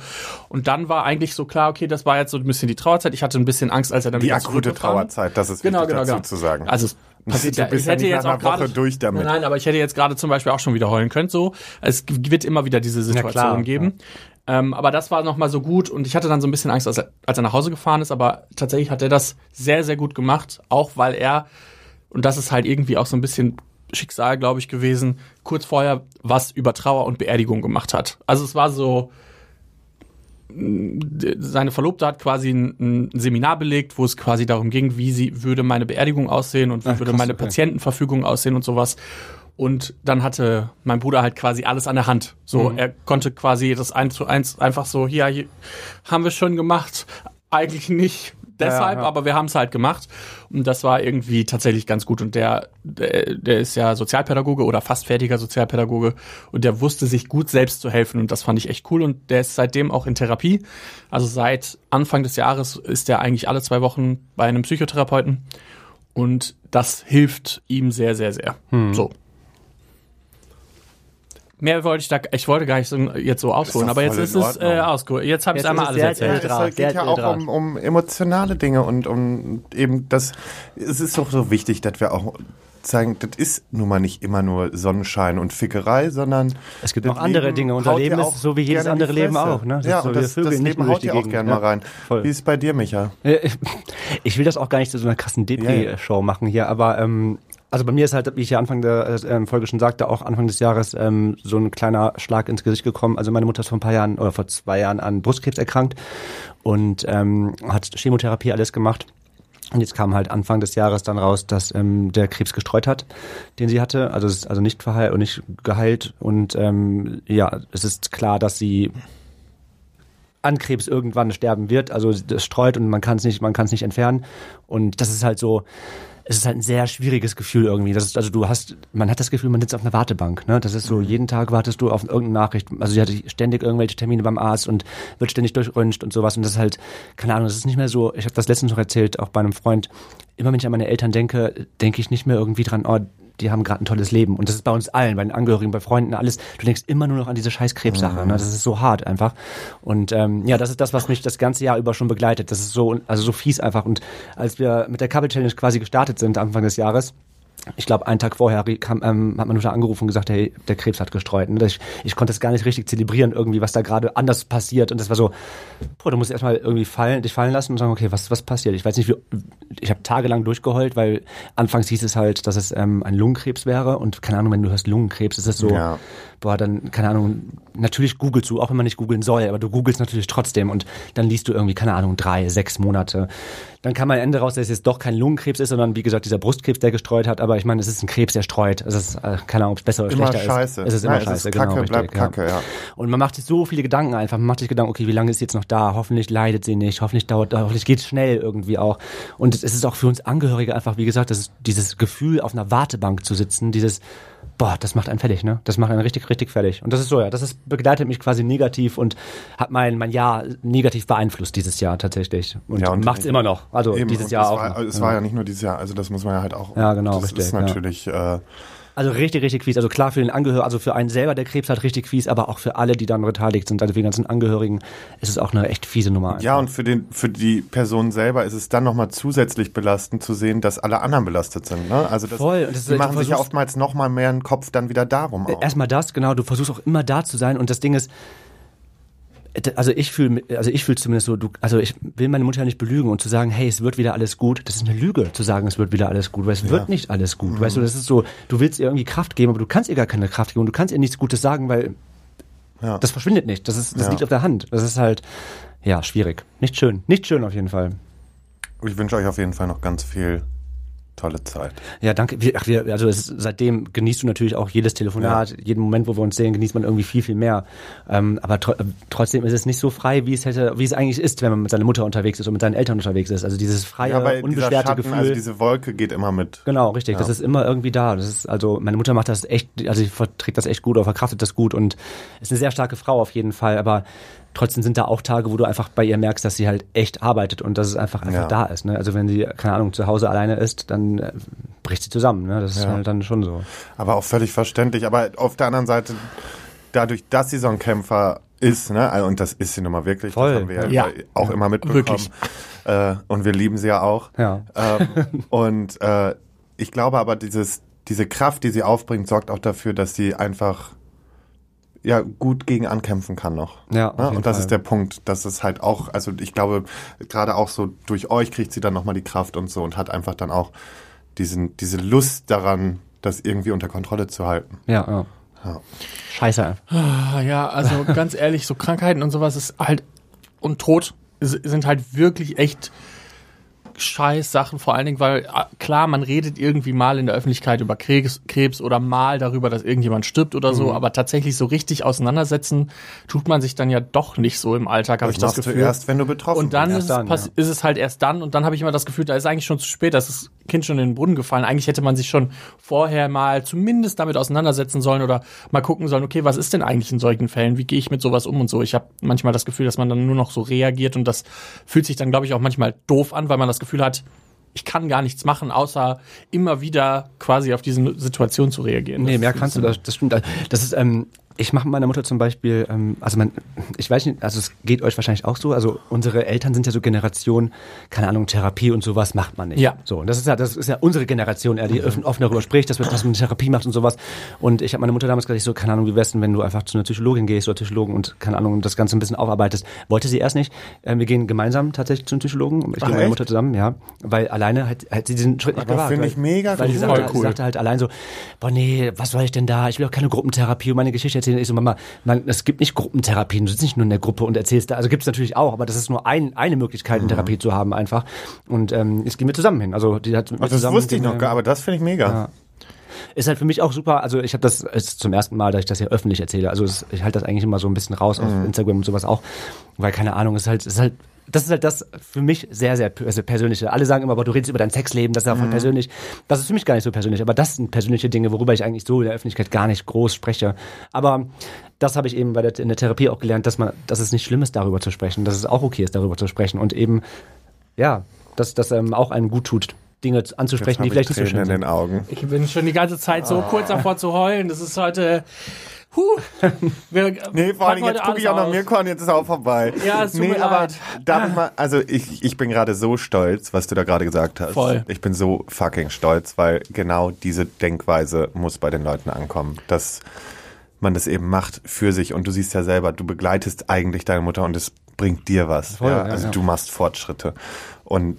Und dann war eigentlich so klar, okay, das war jetzt so ein bisschen die Trauerzeit. Ich hatte ein bisschen Angst, als er dann Die wieder akute zurückgefahren- Trauerzeit, das ist Genau, wichtig genau, dazu genau. zu sagen. Also passiert Du ja, bist ich ja hätte nicht jetzt auch gerade durch damit. Nein, aber ich hätte jetzt gerade zum Beispiel auch schon wieder heulen können. So, es wird immer wieder diese Situation klar, geben. Ähm, aber das war noch mal so gut und ich hatte dann so ein bisschen Angst, als er, als er nach Hause gefahren ist. Aber tatsächlich hat er das sehr, sehr gut gemacht, auch weil er und das ist halt irgendwie auch so ein bisschen Schicksal, glaube ich, gewesen, kurz vorher was über Trauer und Beerdigung gemacht hat. Also es war so, seine Verlobte hat quasi ein, ein Seminar belegt, wo es quasi darum ging, wie sie würde meine Beerdigung aussehen und wie Ach, würde krass, meine okay. Patientenverfügung aussehen und sowas. Und dann hatte mein Bruder halt quasi alles an der Hand. So, er konnte quasi das eins zu eins einfach so, hier, hier haben wir schon gemacht. Eigentlich nicht deshalb, ja. aber wir haben es halt gemacht. Und das war irgendwie tatsächlich ganz gut. Und der, der, der ist ja Sozialpädagoge oder fast fertiger Sozialpädagoge. Und der wusste sich gut selbst zu helfen. Und das fand ich echt cool. Und der ist seitdem auch in Therapie. Also seit Anfang des Jahres ist er eigentlich alle zwei Wochen bei einem Psychotherapeuten. Und das hilft ihm sehr, sehr, sehr. So. Mehr wollte ich da, ich wollte gar nicht so, jetzt so ausholen, aber jetzt ist es äh, ausgeholt. Jetzt habe ich Jetzt einmal alles es erzählt. sehr es geht ja auch um, um emotionale Dinge und um eben das. Es ist doch so wichtig, dass wir auch zeigen, das ist nun mal nicht immer nur Sonnenschein und Fickerei, sondern Es gibt noch andere Leben Dinge. Unser Leben ist auch so wie jedes andere Leben auch, ne? Das ja, ist so, das, vögeln das nicht Leben haut die auch gerne Ja, mal rein. voll. Wie ist es bei dir, Micha? Äh, [LAUGHS] Ich will das auch gar nicht zu so einer krassen Ja, ja. Depri-Show machen hier, aber ähm, also bei mir ist halt, wie ich ja Anfang der äh, ähm, Folge schon sagte, auch Anfang des Jahres ähm, so ein kleiner Schlag ins Gesicht gekommen. Also meine Mutter ist vor ein paar Jahren oder vor zwei Jahren an Brustkrebs erkrankt und ähm, hat Chemotherapie alles gemacht. Und jetzt kam halt Anfang des Jahres dann raus, dass ähm, der Krebs gestreut hat, den sie hatte. Also es ist also nicht verheilt und nicht geheilt. Und ähm, ja, es ist klar, dass sie an Krebs irgendwann sterben wird. Also das streut und man kann es nicht, man kann es nicht entfernen. Und das ist halt so, es ist halt ein sehr schwieriges Gefühl irgendwie. Das ist, also du hast, man hat das Gefühl, man sitzt auf einer Wartebank. Ne? Das ist so, jeden Tag wartest du auf irgendeine Nachricht. Also sie hatte ständig irgendwelche Termine beim Arzt und wird ständig durchröntgt und sowas. Und das ist halt, keine Ahnung, das ist nicht mehr so, ich habe das letztens noch erzählt, auch bei einem Freund, immer wenn ich an meine Eltern denke, denke ich nicht mehr irgendwie dran, oh, die haben gerade ein tolles Leben. Und das ist bei uns allen, bei den Angehörigen, bei Freunden, alles. Du denkst immer nur noch an diese scheiß Krebssache. Ne? Das ist so hart einfach. Und ähm, ja, das ist das, was mich das ganze Jahr über schon begleitet. Das ist so, also so fies einfach. Und als wir mit der Couple Challenge quasi gestartet sind, Anfang des Jahres, ich glaube, einen Tag vorher kam, ähm, hat Mutter angerufen und gesagt, hey, der Krebs hat gestreut. Und ich, ich konnte es gar nicht richtig zelebrieren, irgendwie, was da gerade anders passiert. Und das war so, boah, du musst erstmal irgendwie fallen, dich fallen lassen und sagen, okay, was, was passiert? Ich weiß nicht, wie, ich habe tagelang durchgeheult, weil anfangs hieß es halt, dass es ähm, ein Lungenkrebs wäre. Und keine Ahnung, wenn du hörst Lungenkrebs, ist es so, Ja. Boah, dann, keine Ahnung, natürlich googelst du, auch wenn man nicht googeln soll, aber du googelst natürlich trotzdem und dann liest du irgendwie, keine Ahnung, drei, sechs Monate. Dann kam am Ende raus, dass es jetzt doch kein Lungenkrebs ist, sondern wie gesagt, dieser Brustkrebs, der gestreut hat. Aber ich meine, es ist ein Krebs, der streut. Es ist, äh, keine Ahnung, ob es besser oder Immer schlechter scheiße. ist. Es ist immer Nein, es scheiße, ist genau. Kacke, richtig, bleibt Kacke, ja. Und man macht sich so viele Gedanken einfach. Man macht sich Gedanken, okay, wie lange ist sie jetzt noch da? Hoffentlich leidet sie nicht. Hoffentlich dauert, hoffentlich geht es schnell irgendwie auch. Und es ist auch für uns Angehörige einfach, wie gesagt, das ist dieses Gefühl, auf einer Wartebank zu sitzen, dieses, boah, das macht einen fertig, ne? Das macht einen richtig, richtig fertig. Und das ist so, ja, das ist, begleitet mich quasi negativ und hat mein, mein Jahr negativ beeinflusst dieses Jahr tatsächlich. Und, Ja, und- macht's immer noch. Also Eben, dieses Jahr es auch. War, es war ja nicht nur dieses Jahr, also das muss man ja halt auch. Ja, genau, Das richtig, ist ja. natürlich. Äh, Also richtig, richtig fies. Also klar für den Angehörigen, also für einen selber der Krebs hat richtig fies, aber auch für alle, die dann beteiligt sind, also für die ganzen Angehörigen, ist es auch eine echt fiese Nummer. Ja, einfach. und für, den, für die Person selber ist es dann nochmal zusätzlich belastend zu sehen, dass alle anderen belastet sind. Ne? Also das, Voll. Und das ist- die du machen sich ja oftmals nochmal mehr einen Kopf dann wieder darum auf. Erstmal das, genau, du versuchst auch immer da zu sein und das Ding ist, äh, also ich fühle, also ich fühle zumindest so, du, also ich will meine Mutter nicht belügen und zu sagen, hey, es wird wieder alles gut, das ist eine Lüge, zu sagen, es wird wieder alles gut, weil es wird nicht alles gut, weißt du, das ist so, du willst ihr irgendwie Kraft geben, aber du kannst ihr gar keine Kraft geben und du kannst ihr nichts Gutes sagen, weil Ja. das verschwindet nicht, das ist, das Ja. liegt auf der Hand, das ist halt, ja, schwierig, nicht schön, nicht schön auf jeden Fall. Ich wünsche euch auf jeden Fall noch ganz viel tolle Zeit. Ja, danke. Wir, ach, wir, also es, seitdem genießt du natürlich auch jedes Telefonat, jeden Moment, wo wir uns sehen, genießt man irgendwie viel, viel mehr. Ähm, aber tro äh, trotzdem ist es nicht so frei, wie es hätte, wie es eigentlich ist, wenn man mit seiner Mutter unterwegs ist und mit seinen Eltern unterwegs ist. Also dieses freie, Ja, unbeschwerte Schatten, Gefühl. also diese Wolke geht immer mit. Genau, richtig. Das ist immer irgendwie da. Das ist also meine Mutter macht das echt, also sie verträgt das echt gut oder verkraftet das gut und ist eine sehr starke Frau auf jeden Fall. Aber trotzdem sind da auch Tage, wo du einfach bei ihr merkst, dass sie halt echt arbeitet und dass es einfach einfach Ja. da ist. Ne? Also wenn sie keine Ahnung zu Hause alleine ist, dann äh, bricht sie zusammen. Ne? Das ist Ja. halt dann schon so. Aber auch völlig verständlich. Aber auf der anderen Seite, dadurch, dass sie so ein Kämpfer ist, ne, also, und das ist sie nun mal wirklich, Voll. das haben wir Ja. auch immer mitbekommen. Äh, und wir lieben sie ja auch. Ja. Ähm, [LAUGHS] und äh, ich glaube aber, dieses, diese Kraft, die sie aufbringt, sorgt auch dafür, dass sie einfach ja gut gegen ankämpfen kann noch. Ja, Ne? Und das Fall. ist der Punkt, dass es halt auch, also ich glaube, gerade auch so durch euch kriegt sie dann nochmal die Kraft und so und hat einfach dann auch diesen, diese Lust daran, das irgendwie unter Kontrolle zu halten. Ja, ja. Ja. Scheiße. Ah, Ja, also [LAUGHS] ganz ehrlich, so Krankheiten und sowas ist halt und Tod sind halt wirklich echt scheiß Sachen, vor allen Dingen, weil ah, klar, man redet irgendwie mal in der Öffentlichkeit über Krebs, Krebs oder mal darüber, dass irgendjemand stirbt oder Mhm. so, aber tatsächlich so richtig auseinandersetzen tut man sich dann ja doch nicht so im Alltag, habe ich das machst du Gefühl. erst, wenn du betroffen Und dann, bist. ist, es dann, ja. ist es halt erst dann und dann habe ich immer das Gefühl, da ist eigentlich schon zu spät, da ist das Kind schon in den Brunnen gefallen. Eigentlich hätte man sich schon vorher mal zumindest damit auseinandersetzen sollen oder mal gucken sollen, okay, was ist denn eigentlich in solchen Fällen? Wie gehe ich mit sowas um und so? Ich habe manchmal das Gefühl, dass man dann nur noch so reagiert und das fühlt sich dann, glaube ich, auch manchmal doof an, weil man das Gefühl hat, ich kann gar nichts machen, außer immer wieder quasi auf diese Situation zu reagieren. Nee, Das mehr kannst du, das, das stimmt. Das ist, ähm, ich mache meiner Mutter zum Beispiel, ähm, also man, ich weiß nicht, also es geht euch wahrscheinlich auch so, also unsere Eltern sind ja so Generation, keine Ahnung, Therapie und sowas macht man nicht. Ja. So, und das ist ja, das ist ja unsere Generation, eher, die offen, offen darüber spricht, dass, wir, dass man Therapie macht und sowas. Und ich habe meine Mutter damals gesagt, ich so, keine Ahnung, wie wär's denn, wenn du einfach zu einer Psychologin gehst oder Psychologen und, keine Ahnung, das Ganze ein bisschen aufarbeitest. Wollte sie erst nicht. Ähm, wir gehen gemeinsam tatsächlich zu einem Psychologen. Ich Ach, gehe mit meiner? Mutter zusammen, ja. Weil alleine hat, hat sie diesen Schritt nicht Aber gewagt. finde weil- ich mega Weil sie cool. sagte, Voll sie cool. sagte halt allein so, boah nee, was soll ich denn da? Ich will auch keine Gruppentherapie und meine Geschichte erzählen. Ich so, Mama, man, es gibt nicht Gruppentherapien, du sitzt nicht nur in der Gruppe und erzählst da. Also gibt es natürlich auch, aber das ist nur ein, eine Möglichkeit, eine Therapie zu haben einfach. Und ähm, jetzt gehen wir zusammen hin. Also die hat mit Ach, das zusammen wusste ich noch gar, aber das finde ich mega. ist halt für mich auch super. Also ich habe das ist zum ersten Mal, dass ich das hier öffentlich erzähle. Also es, ich halte das eigentlich immer so ein bisschen raus auf Instagram und sowas auch, weil keine Ahnung, es ist halt, es ist halt das ist halt das für mich sehr, sehr also persönliche. Alle sagen immer, aber du redest über dein Sexleben, das ist ja voll persönlich. Das ist für mich gar nicht so persönlich, aber das sind persönliche Dinge, worüber ich eigentlich so in der Öffentlichkeit gar nicht groß spreche. Aber das habe ich eben bei der, in der Therapie auch gelernt, dass man, dass es nicht schlimm ist, darüber zu sprechen, dass es auch okay ist, darüber zu sprechen und eben, ja, dass das ähm, auch einem gut tut, Dinge anzusprechen, die vielleicht nicht ich so schön sind. den Augen. Ich bin schon die ganze Zeit so kurz davor zu heulen. Das ist heute. Huh. [LAUGHS] Wir Nee, vor allem jetzt gucke ich auch noch. Mirko und jetzt ist auch vorbei. Ja, es tut nee, aber leid. darf ich mal, also ich, ich bin gerade so stolz, was du da gerade gesagt hast. Voll. Ich bin so fucking stolz, weil genau diese Denkweise muss bei den Leuten ankommen, dass man das eben macht für sich und du siehst ja selber, du begleitest eigentlich deine Mutter und es bringt dir was. Voll, ja? ja, Also ja. du machst Fortschritte und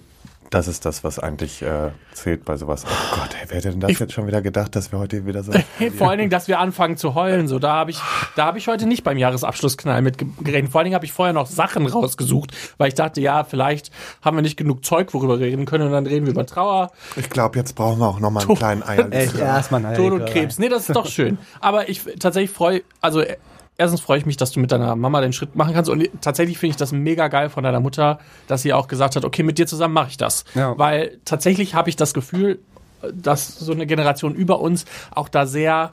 das ist das, was eigentlich äh, zählt bei sowas. Oh Gott, ey, wer hätte denn das jetzt schon wieder gedacht, dass wir heute wieder so... [LAUGHS] Vor allen Dingen, dass wir anfangen zu heulen. So, da habe ich, da habe ich heute nicht beim Jahresabschlussknall mit ge- gerechnet. Vor allen Dingen habe ich vorher noch Sachen rausgesucht, weil ich dachte, ja, vielleicht haben wir nicht genug Zeug, worüber wir reden können, und dann reden wir über Trauer, Ich glaube, jetzt brauchen wir auch noch mal einen kleinen Eier. Echt, erstmal Tod und. Krebs. Nee, das ist doch schön. Aber ich tatsächlich freue, also äh, erstens freue ich mich, dass du mit deiner Mama den Schritt machen kannst und tatsächlich finde ich das mega geil von deiner Mutter, dass sie auch gesagt hat, okay, mit dir zusammen mache ich das. Ja. Weil tatsächlich habe ich das Gefühl, dass so eine Generation über uns auch da sehr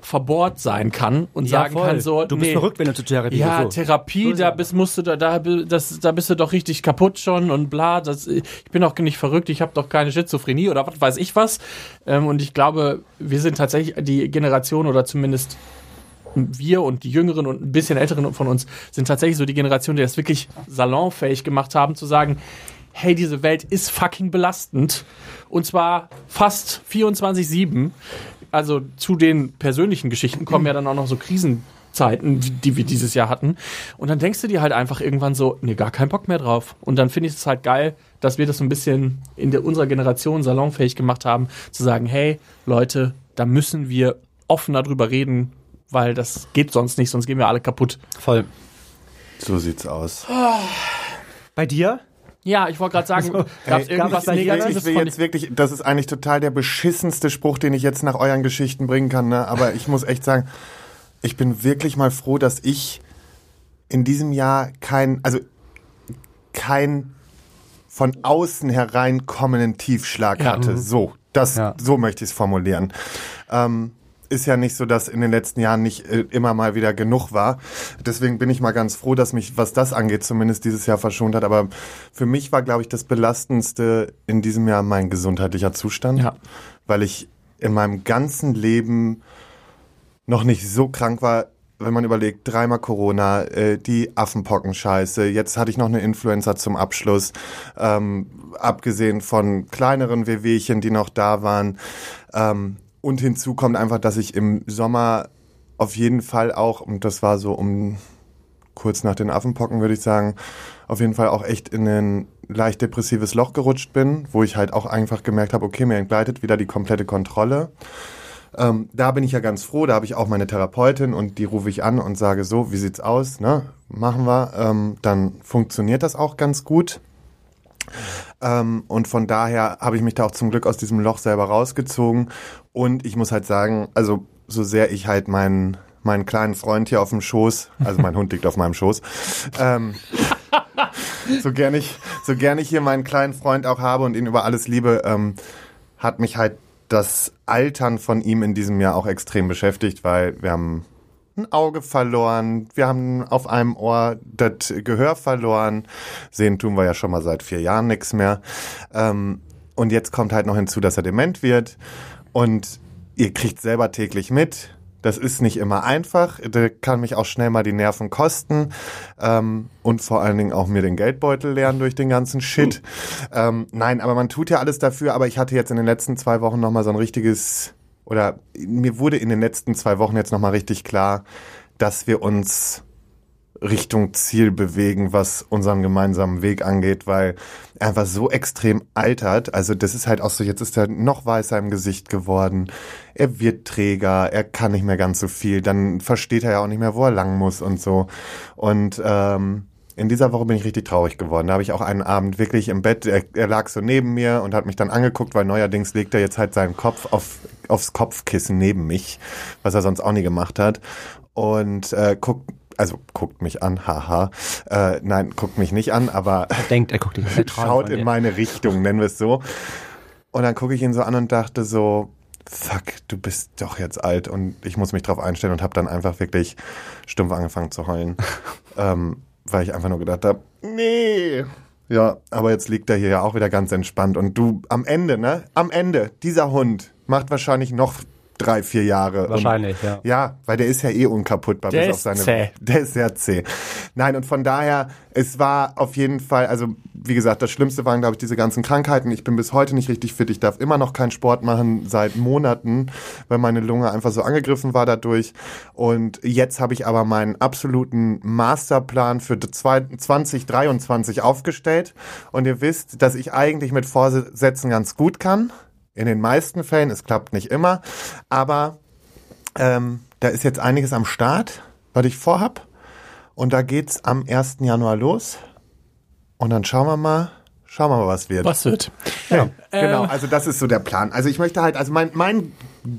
verbohrt sein kann und Ja, sagen voll. kann so, Du bist nee, verrückt, wenn du zur Therapie ja, gehst. So. Therapie, So da bist, musst du da, da, das, da bist du doch richtig kaputt schon und bla. Das, ich bin doch nicht verrückt, ich habe doch keine Schizophrenie oder was weiß ich was. Ähm, und ich glaube, wir sind tatsächlich die Generation oder zumindest wir und die Jüngeren und ein bisschen Älteren von uns sind tatsächlich so die Generation, die das wirklich salonfähig gemacht haben, zu sagen, hey, diese Welt ist fucking belastend. Und zwar fast 24-7. Also zu den persönlichen Geschichten kommen ja dann auch noch so Krisenzeiten, die wir dieses Jahr hatten. Und dann denkst du dir halt einfach irgendwann so, nee, gar keinen Bock mehr drauf. Und dann finde ich es halt geil, dass wir das so ein bisschen in der, unserer Generation salonfähig gemacht haben, zu sagen, hey, Leute, da müssen wir offener drüber reden, weil das geht sonst nicht, sonst gehen wir alle kaputt. Voll. So sieht's aus. Bei dir? Ja, ich wollte gerade sagen, gab es Ey, irgendwas ich will, Negatives ich will jetzt wirklich, das ist eigentlich total der beschissenste Spruch, den ich jetzt nach euren Geschichten bringen kann, ne? aber ich muss echt sagen, ich bin wirklich mal froh, dass ich in diesem Jahr kein, also kein von außen hereinkommenden Tiefschlag Ja. hatte. So, das, Ja. so möchte ich es formulieren. Ähm, ist ja nicht so, dass in den letzten Jahren nicht äh, immer mal wieder genug war. Deswegen bin ich mal ganz froh, dass mich, was das angeht, zumindest dieses Jahr verschont hat. Aber für mich war, glaube ich, das Belastendste in diesem Jahr mein gesundheitlicher Zustand. Ja. Weil ich in meinem ganzen Leben noch nicht so krank war, wenn man überlegt, dreimal Corona, äh, die Affenpocken-Scheiße, jetzt hatte ich noch eine Influenza zum Abschluss, ähm, abgesehen von kleineren Wehwehchen, die noch da waren. Ähm, und hinzu kommt einfach, dass ich im Sommer auf jeden Fall auch, und das war so um kurz nach den Affenpocken, würde ich sagen, auf jeden Fall auch echt in ein leicht depressives Loch gerutscht bin, wo ich halt auch einfach gemerkt habe, okay, mir entgleitet wieder die komplette Kontrolle. Ähm, da bin ich ja ganz froh, da habe ich auch meine Therapeutin und die rufe ich an und sage so, wie sieht's aus, ne? Machen wir, ähm, dann funktioniert das auch ganz gut. Ähm, und von daher habe ich mich da auch zum Glück aus diesem Loch selber rausgezogen. Und ich muss halt sagen, also so sehr ich halt meinen meinen kleinen Freund hier auf dem Schoß, also mein Hund liegt auf meinem Schoß, ähm, [LAUGHS] so gern ich so gern ich hier meinen kleinen Freund auch habe und ihn über alles liebe, ähm, hat mich halt das Altern von ihm in diesem Jahr auch extrem beschäftigt, weil wir haben ein Auge verloren, wir haben auf einem Ohr das Gehör verloren, sehen tun wir ja schon mal seit vier Jahren nichts mehr. Ähm, und jetzt kommt halt noch hinzu, dass er dement wird und ihr kriegt selber täglich mit. Das ist nicht immer einfach. Der kann mich auch schnell mal die Nerven kosten ähm, und vor allen Dingen auch mir den Geldbeutel leeren durch den ganzen Shit. Ähm, nein, aber man tut ja alles dafür. Aber ich hatte jetzt in den letzten zwei Wochen noch mal so ein richtiges oder mir wurde in den letzten zwei Wochen jetzt noch mal richtig klar, dass wir uns Richtung Ziel bewegen, was unseren gemeinsamen Weg angeht, weil er einfach so extrem altert. Also das ist halt auch so, jetzt ist er noch weißer im Gesicht geworden. Er wird träger, er kann nicht mehr ganz so viel. Dann versteht er ja auch nicht mehr, wo er lang muss und so. Und ähm, in dieser Woche bin ich richtig traurig geworden. Da habe ich auch einen Abend wirklich im Bett, er, er lag so neben mir und hat mich dann angeguckt, weil neuerdings legt er jetzt halt seinen Kopf auf, aufs Kopfkissen neben mich, was er sonst auch nie gemacht hat. Und äh, guckt also guckt mich an, haha. Äh, nein, guckt mich nicht an, aber Denkt, er guckt dich an. [LAUGHS] schaut in meine Richtung, nennen wir es so. Und dann gucke ich ihn so an und dachte so, fuck, du bist doch jetzt alt und ich muss mich drauf einstellen und habe dann einfach wirklich stumpf angefangen zu heulen, [LAUGHS] ähm, weil ich einfach nur gedacht habe, nee. Ja, aber jetzt liegt er hier ja auch wieder ganz entspannt und du am Ende, ne? Am Ende, dieser Hund macht wahrscheinlich noch drei, vier Jahre. Wahrscheinlich, und, ja. Ja, weil der ist ja eh unkaputtbar Der bis auf seine. zäh. Der ist sehr zäh. Nein, und von daher, es war auf jeden Fall, also wie gesagt, das Schlimmste waren, glaube ich, diese ganzen Krankheiten. Ich bin bis heute nicht richtig fit. Ich darf immer noch keinen Sport machen seit Monaten, weil meine Lunge einfach so angegriffen war dadurch. Und jetzt habe ich aber meinen absoluten Masterplan für 2023 aufgestellt. Und ihr wisst, dass ich eigentlich mit Vorsätzen ganz gut kann. In den meisten Fällen, es klappt nicht immer, aber ähm, da ist jetzt einiges am Start, was ich vorhab. Und da geht's am 1. Januar los. Und dann schauen wir mal, schauen wir mal, was wird. Was wird? Ja, genau, also das ist so der Plan. Also ich möchte halt, also mein, mein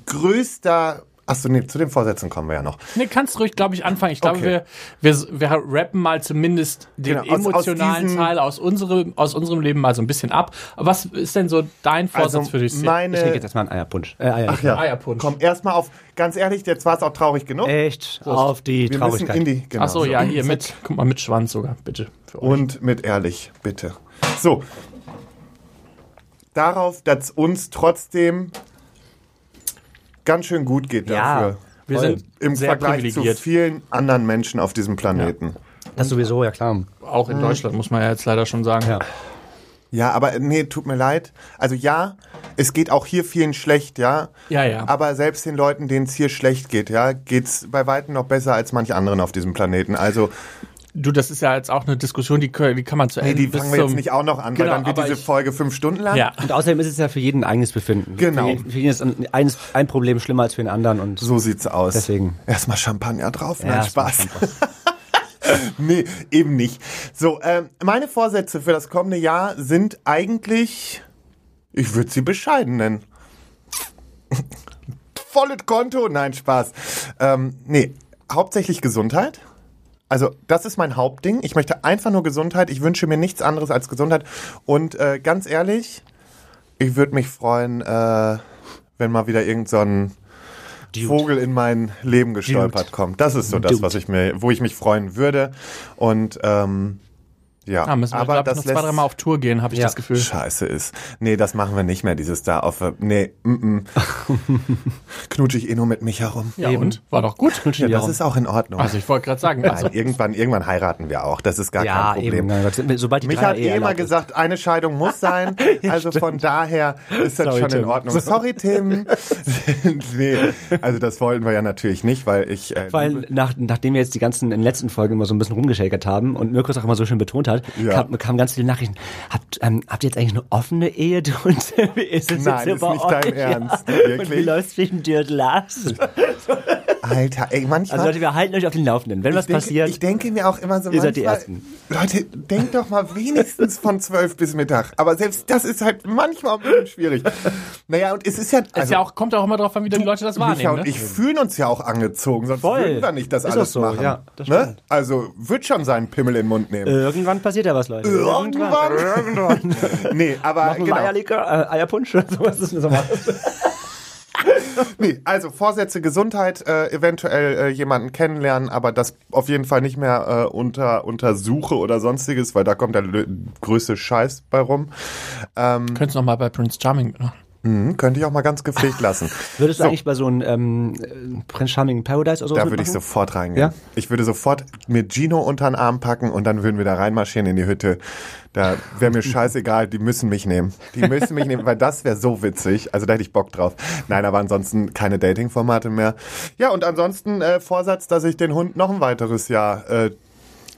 größter Achso, nee, zu den Vorsätzen kommen wir ja noch. Nee, kannst ruhig, glaube ich, anfangen. Ich glaube, Okay. wir, wir, wir rappen mal zumindest den Genau, aus- aus emotionalen diesen- Teil aus unserem, aus unserem Leben mal so ein bisschen ab. Was ist denn so dein Vorsatz Also für dich? Ich trinke meine. jetzt erstmal einen Eierpunsch. Äh, Eier Ach ja, Eierpunsch. komm, erstmal auf, ganz ehrlich, jetzt war es auch traurig genug. Echt auf die wir müssen Traurigkeit. in die, genau. Ach so, ja, hier mit, guck mal, mit Schwanz sogar, bitte. Für euch. Und mit ehrlich, bitte. So. Darauf, dass uns trotzdem ganz schön gut geht Ja. dafür. Wir sind Im sehr Vergleich zu vielen anderen Menschen auf diesem Planeten. Das sowieso, ja klar. Auch in Deutschland, muss man ja jetzt leider schon sagen. Ja. Ja, aber nee, tut mir leid. Also ja, es geht auch hier vielen schlecht, ja. Ja, ja. Aber selbst den Leuten, denen es hier schlecht geht, ja, geht's bei weitem noch besser als manche anderen auf diesem Planeten. Also, Du, das ist ja jetzt auch eine Diskussion, die, die kann man zu nee, Ende die bis fangen wir jetzt nicht auch noch an, Genau, weil dann wird diese ich- Folge fünf Stunden lang. Ja. Und außerdem ist es ja für jeden ein eigenes Befinden. Genau. Für jeden, für jeden ist ein, eines, ein Problem schlimmer als für den anderen und So sieht's aus. Deswegen. Erstmal Champagner drauf, Ja, nein, Spaß. [LAUGHS] nee, eben nicht. So, ähm, meine Vorsätze für das kommende Jahr sind eigentlich, ich würde sie bescheiden nennen. [LAUGHS] Volles Konto, nein, Spaß. Ähm, nee, hauptsächlich Gesundheit. Also das ist mein Hauptding. Ich möchte einfach nur Gesundheit. Ich wünsche mir nichts anderes als Gesundheit. Und äh, ganz ehrlich, ich würde mich freuen, äh, wenn mal wieder irgend so ein Vogel in mein Leben gestolpert kommt. Das ist so das, Dude. was ich mir, wo ich mich freuen würde. Und ähm, ja, Ah, müssen wir, aber glaube ich, das noch zwei, dreimal auf Tour gehen, habe ich Ja. das Gefühl. scheiße ist. Nee, das machen wir nicht mehr, dieses da auf. Nee, mm -mm. [LAUGHS] knutsche ich eh nur mit mich herum. Ja, Eben. und? War doch gut. Ja, das ist auch in Ordnung. Also ich wollte gerade sagen, also, Nein, irgendwann, irgendwann heiraten wir auch. Das ist gar ja, kein Problem. eben. Sobald die Mich hat eh immer ist. gesagt, eine Scheidung muss sein. [LAUGHS] Also von daher ist das Sorry, schon in Tim. Ordnung. Sorry, Tim. [LAUGHS] nee, also das wollten wir ja natürlich nicht, weil ich. Äh, Weil nach, nachdem wir jetzt die ganzen in den letzten Folgen immer so ein bisschen rumgeschäkert haben und Mirko es auch immer so schön betont hat, Ja. kam, kamen ganz viele Nachrichten. Habt, ähm, habt ihr jetzt eigentlich eine offene Ehe? du Und wie ist es Nein, jetzt ist nicht dein euch? Ernst. Ja. Und Wirklich? wie läuft's zwischen dir und Lars? Alter, ey, manchmal. Also Leute, wir halten euch auf den Laufenden. Wenn was denke, passiert, Ich denke mir auch immer so Ihr seid die manchmal, Ersten. Leute, denkt doch mal wenigstens von zwölf bis Mittag. Aber selbst das ist halt manchmal ein bisschen schwierig. Naja, und es ist ja. ist Also, ja auch, kommt auch immer drauf an, wie die Leute das Micha wahrnehmen. und Ne? ich fühlen uns ja auch angezogen, sonst Voll. würden wir nicht das Ist alles so, machen. ja, das ne? stimmt. Also wird schon seinen Pimmel in den Mund nehmen. irgendwann passiert ja was, Leute. Irgendwann. Irgendwann. [LAUGHS] nee, aber genau. Eierlikör, äh, Eierpunsch oder [LAUGHS] sowas ist das Nee, also Vorsätze, Gesundheit, äh, eventuell äh, jemanden kennenlernen, aber das auf jeden Fall nicht mehr äh, unter Untersuche oder sonstiges, weil da kommt der größte Scheiß bei rum. Könntest du noch mal bei Prince Charming machen. Mhm, könnte ich auch mal ganz gepflegt lassen. [LAUGHS] Würdest du So. eigentlich bei so einem ähm, äh, Prince Charming in Paradise oder so Da würde ich sofort reingehen. Ja? Ich würde sofort mir Gino unter den Arm packen und dann würden wir da reinmarschieren in die Hütte. Da wäre mir [LAUGHS] scheißegal, die müssen mich nehmen. Die müssen mich nehmen, weil das wäre so witzig. Also da hätte ich Bock drauf. Nein, aber ansonsten keine Dating-Formate mehr. Ja, und ansonsten äh, Vorsatz, dass ich den Hund noch ein weiteres Jahr äh,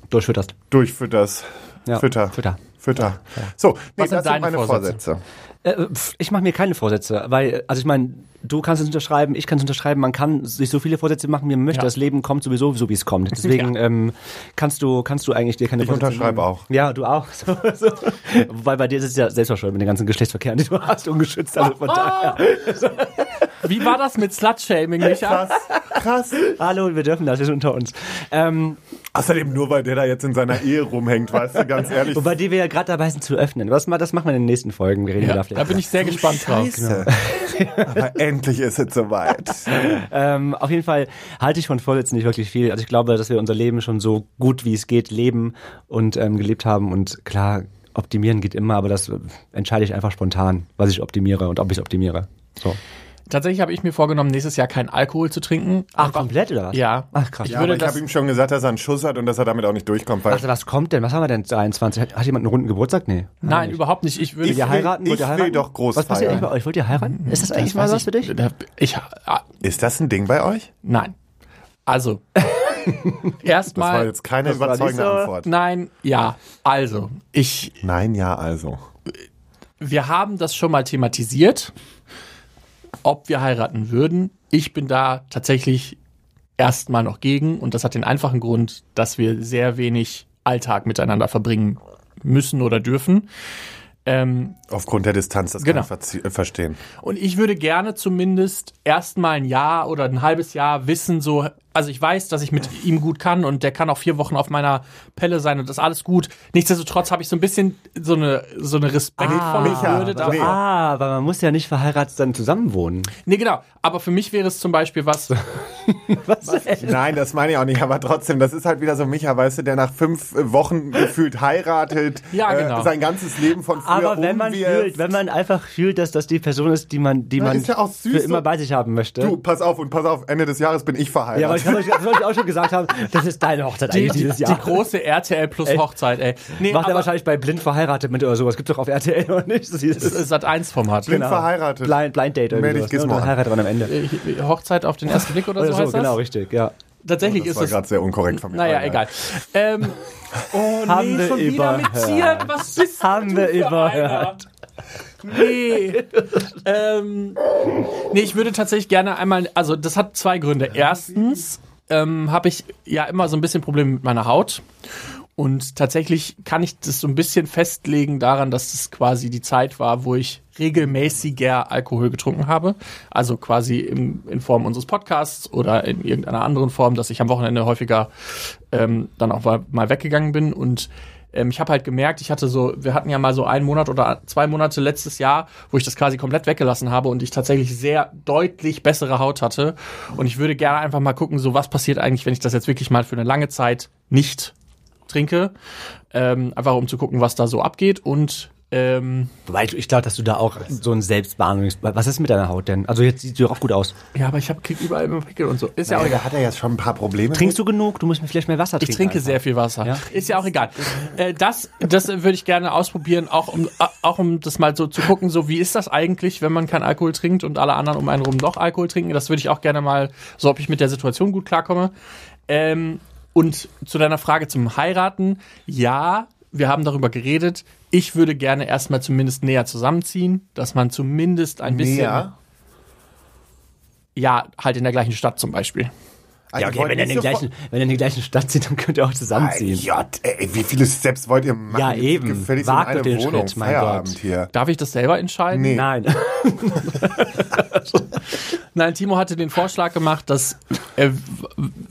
durchfütterst. durchfütters. Ja, Fütter. Fütter. Fütter. So, nee, Was sind das sind meine Vorsätze? Vorsätze. Äh, pf, ich mache mir keine Vorsätze, weil, also ich meine, du kannst es unterschreiben, ich kann es unterschreiben, man kann sich so viele Vorsätze machen, wie man möchte. Ja. Das Leben kommt sowieso, so wie es kommt. [LAUGHS] Deswegen ähm, kannst du kannst du eigentlich dir keine Ich Vorsätze unterschreibe machen. auch. Ja, du auch. [LAUGHS] So, so. Wobei bei dir ist es ja selbstverschuldet mit den ganzen Geschlechtsverkehren, die du hast, ungeschützt. Also von daher. [LAUGHS] Wie war das mit Slut-Shaming, Micha? Krass, krass. Hallo, wir dürfen das, wir sind unter uns. Ähm, Außerdem nur, weil der da jetzt in seiner Ehe rumhängt, weißt du, ganz ehrlich. wobei die wir ja gerade dabei sind zu öffnen. Was, das machen wir in den nächsten Folgen. Wir reden Ja, da bin ich sehr gespannt drauf. Scheiße. Aber endlich ist es soweit. Ähm, auf jeden Fall halte ich von Vorsätzen nicht wirklich viel. Also ich glaube, dass wir unser Leben schon so gut wie es geht leben und ähm, gelebt haben. Und klar, optimieren geht immer, aber das äh, entscheide ich einfach spontan, was ich optimiere und ob ich es optimiere. So. Tatsächlich habe ich mir vorgenommen, nächstes Jahr keinen Alkohol zu trinken. Ach, komplett oder was? Ja. Ach, krass. Ich Ja, würde ich das, habe ihm schon gesagt, dass er einen Schuss hat und dass er damit auch nicht durchkommt. Weil Also was kommt denn? Was haben wir denn 23? Hat, hat jemand einen runden Geburtstag? Nee. nein, überhaupt nicht. Ich würde Ich will- heiraten? Wollt ihr ich will heiraten? doch groß Was passiert eigentlich bei euch? Wollt ihr heiraten? Ist das eigentlich mal weiß was für dich? Da- Ich, ah, ist das ein Ding bei euch? nein. Also, [LAUGHS] Das war erstmal, jetzt keine das nicht überzeugende so- Antwort. nein, ja. Also, ich, Nein, ja, also. wir haben das schon mal thematisiert, ob wir heiraten würden. Ich bin da tatsächlich erstmal noch gegen und das hat den einfachen Grund, dass wir sehr wenig Alltag miteinander verbringen müssen oder dürfen. Ähm, Aufgrund der Distanz, das Genau. kann ich äh, verstehen. Und ich würde gerne zumindest erstmal ein Jahr oder ein halbes Jahr wissen, so, also ich weiß, dass ich mit ihm gut kann und der kann auch vier Wochen auf meiner Pelle sein und das ist alles gut. Nichtsdestotrotz habe ich so ein bisschen so eine, so eine respektvolle Micha, Würde da. nee. Ah, aber man muss ja nicht verheiratet dann zusammenwohnen. Nee, genau. Aber für mich wäre es zum Beispiel was, [LAUGHS] Was? Nein, das meine ich auch nicht, aber trotzdem, das ist halt wieder so Micha, weißt du, der nach fünf äh, Wochen [LAUGHS] gefühlt heiratet, Ja, genau. äh, sein ganzes Leben von früher Aber wenn man umwirft. fühlt, wenn man einfach fühlt, dass das die Person ist, die man, die Ja, man ist ja auch süß, für so- immer bei sich haben möchte. Du, pass auf und pass auf, Ende des Jahres bin ich verheiratet. ja, ich das wollte ich auch schon gesagt haben, das ist deine Hochzeit die, eigentlich die, dieses die Jahr. große RTL plus? Hochzeit, ey. Nee, Macht er wahrscheinlich bei Blind verheiratet mit oder sowas. Gibt's doch auf RTL oder nicht? Das ist das Sat 1 Format. Blind verheiratet. Blind, Blind Date oder Meld dich sowas. Ne? Und heiratet am Ende. Äh, Hochzeit auf den ersten Blick oder, Oder so so, heißt genau, das? richtig, ja. Tatsächlich das ist war es gerade sehr unkorrekt von mir. Naja, egal. Ähm, [LAUGHS] oh nee, Haben wir schon wieder mit überhört. Ziert. Was bist Haben du wir für überhört. einer? Nee. ähm, nee, ich würde tatsächlich gerne einmal, also das hat zwei Gründe. Erstens ähm, habe ich ja immer so ein bisschen Probleme mit meiner Haut. Und tatsächlich kann ich das so ein bisschen festlegen daran, dass es quasi die Zeit war, wo ich regelmäßiger Alkohol getrunken habe. Also quasi im, in Form unseres Podcasts oder in irgendeiner anderen Form, dass ich am Wochenende häufiger ähm, dann auch mal, mal weggegangen bin. Und ähm, ich habe halt gemerkt, ich hatte so, wir hatten ja mal so einen Monat oder zwei Monate letztes Jahr, wo ich das quasi komplett weggelassen habe und ich tatsächlich sehr deutlich bessere Haut hatte. Und ich würde gerne einfach mal gucken, so was passiert eigentlich, wenn ich das jetzt wirklich mal für eine lange Zeit nicht trinke. Ähm, einfach um zu gucken, was da so abgeht. Und ähm, Wobei ich, ich glaube, dass du da auch so ein Selbstbehandlungs... Was ist mit deiner Haut denn? Also jetzt sieht sie doch auch gut aus. ja, aber ich habe krieg überall immer Pickel und so. Ist ja auch egal. da hat er jetzt schon ein paar Probleme. Trinkst du genug? Du musst mir vielleicht mehr Wasser Ich trinken. trinke einfach. sehr viel Wasser. Ja? Ist ja auch egal. Äh, das, das würde ich gerne ausprobieren, auch um, äh, auch um das mal so zu gucken, so wie ist das eigentlich, wenn man keinen Alkohol trinkt und alle anderen um einen rum doch Alkohol trinken. Das würde ich auch gerne mal, so ob ich mit der Situation gut klarkomme. Ähm, und zu deiner Frage zum Heiraten, ja, wir haben darüber geredet. Ich würde gerne erstmal zumindest näher zusammenziehen, dass man zumindest ein bisschen, Näher? ja, halt in der gleichen Stadt zum Beispiel. Ja, okay, wenn ihr, in den gleichen, wenn ihr in der gleichen Stadt sind, dann könnt ihr auch zusammenziehen. J, ey, wie viele Steps wollt ihr machen? Ja, eben. Gefälligst Wagt in eine Wohnung. Schritt, mein Feierabend Gott. hier. Darf ich das selber entscheiden? Nee. Nein. [LAUGHS] Nein, Timo hatte den Vorschlag gemacht, dass er,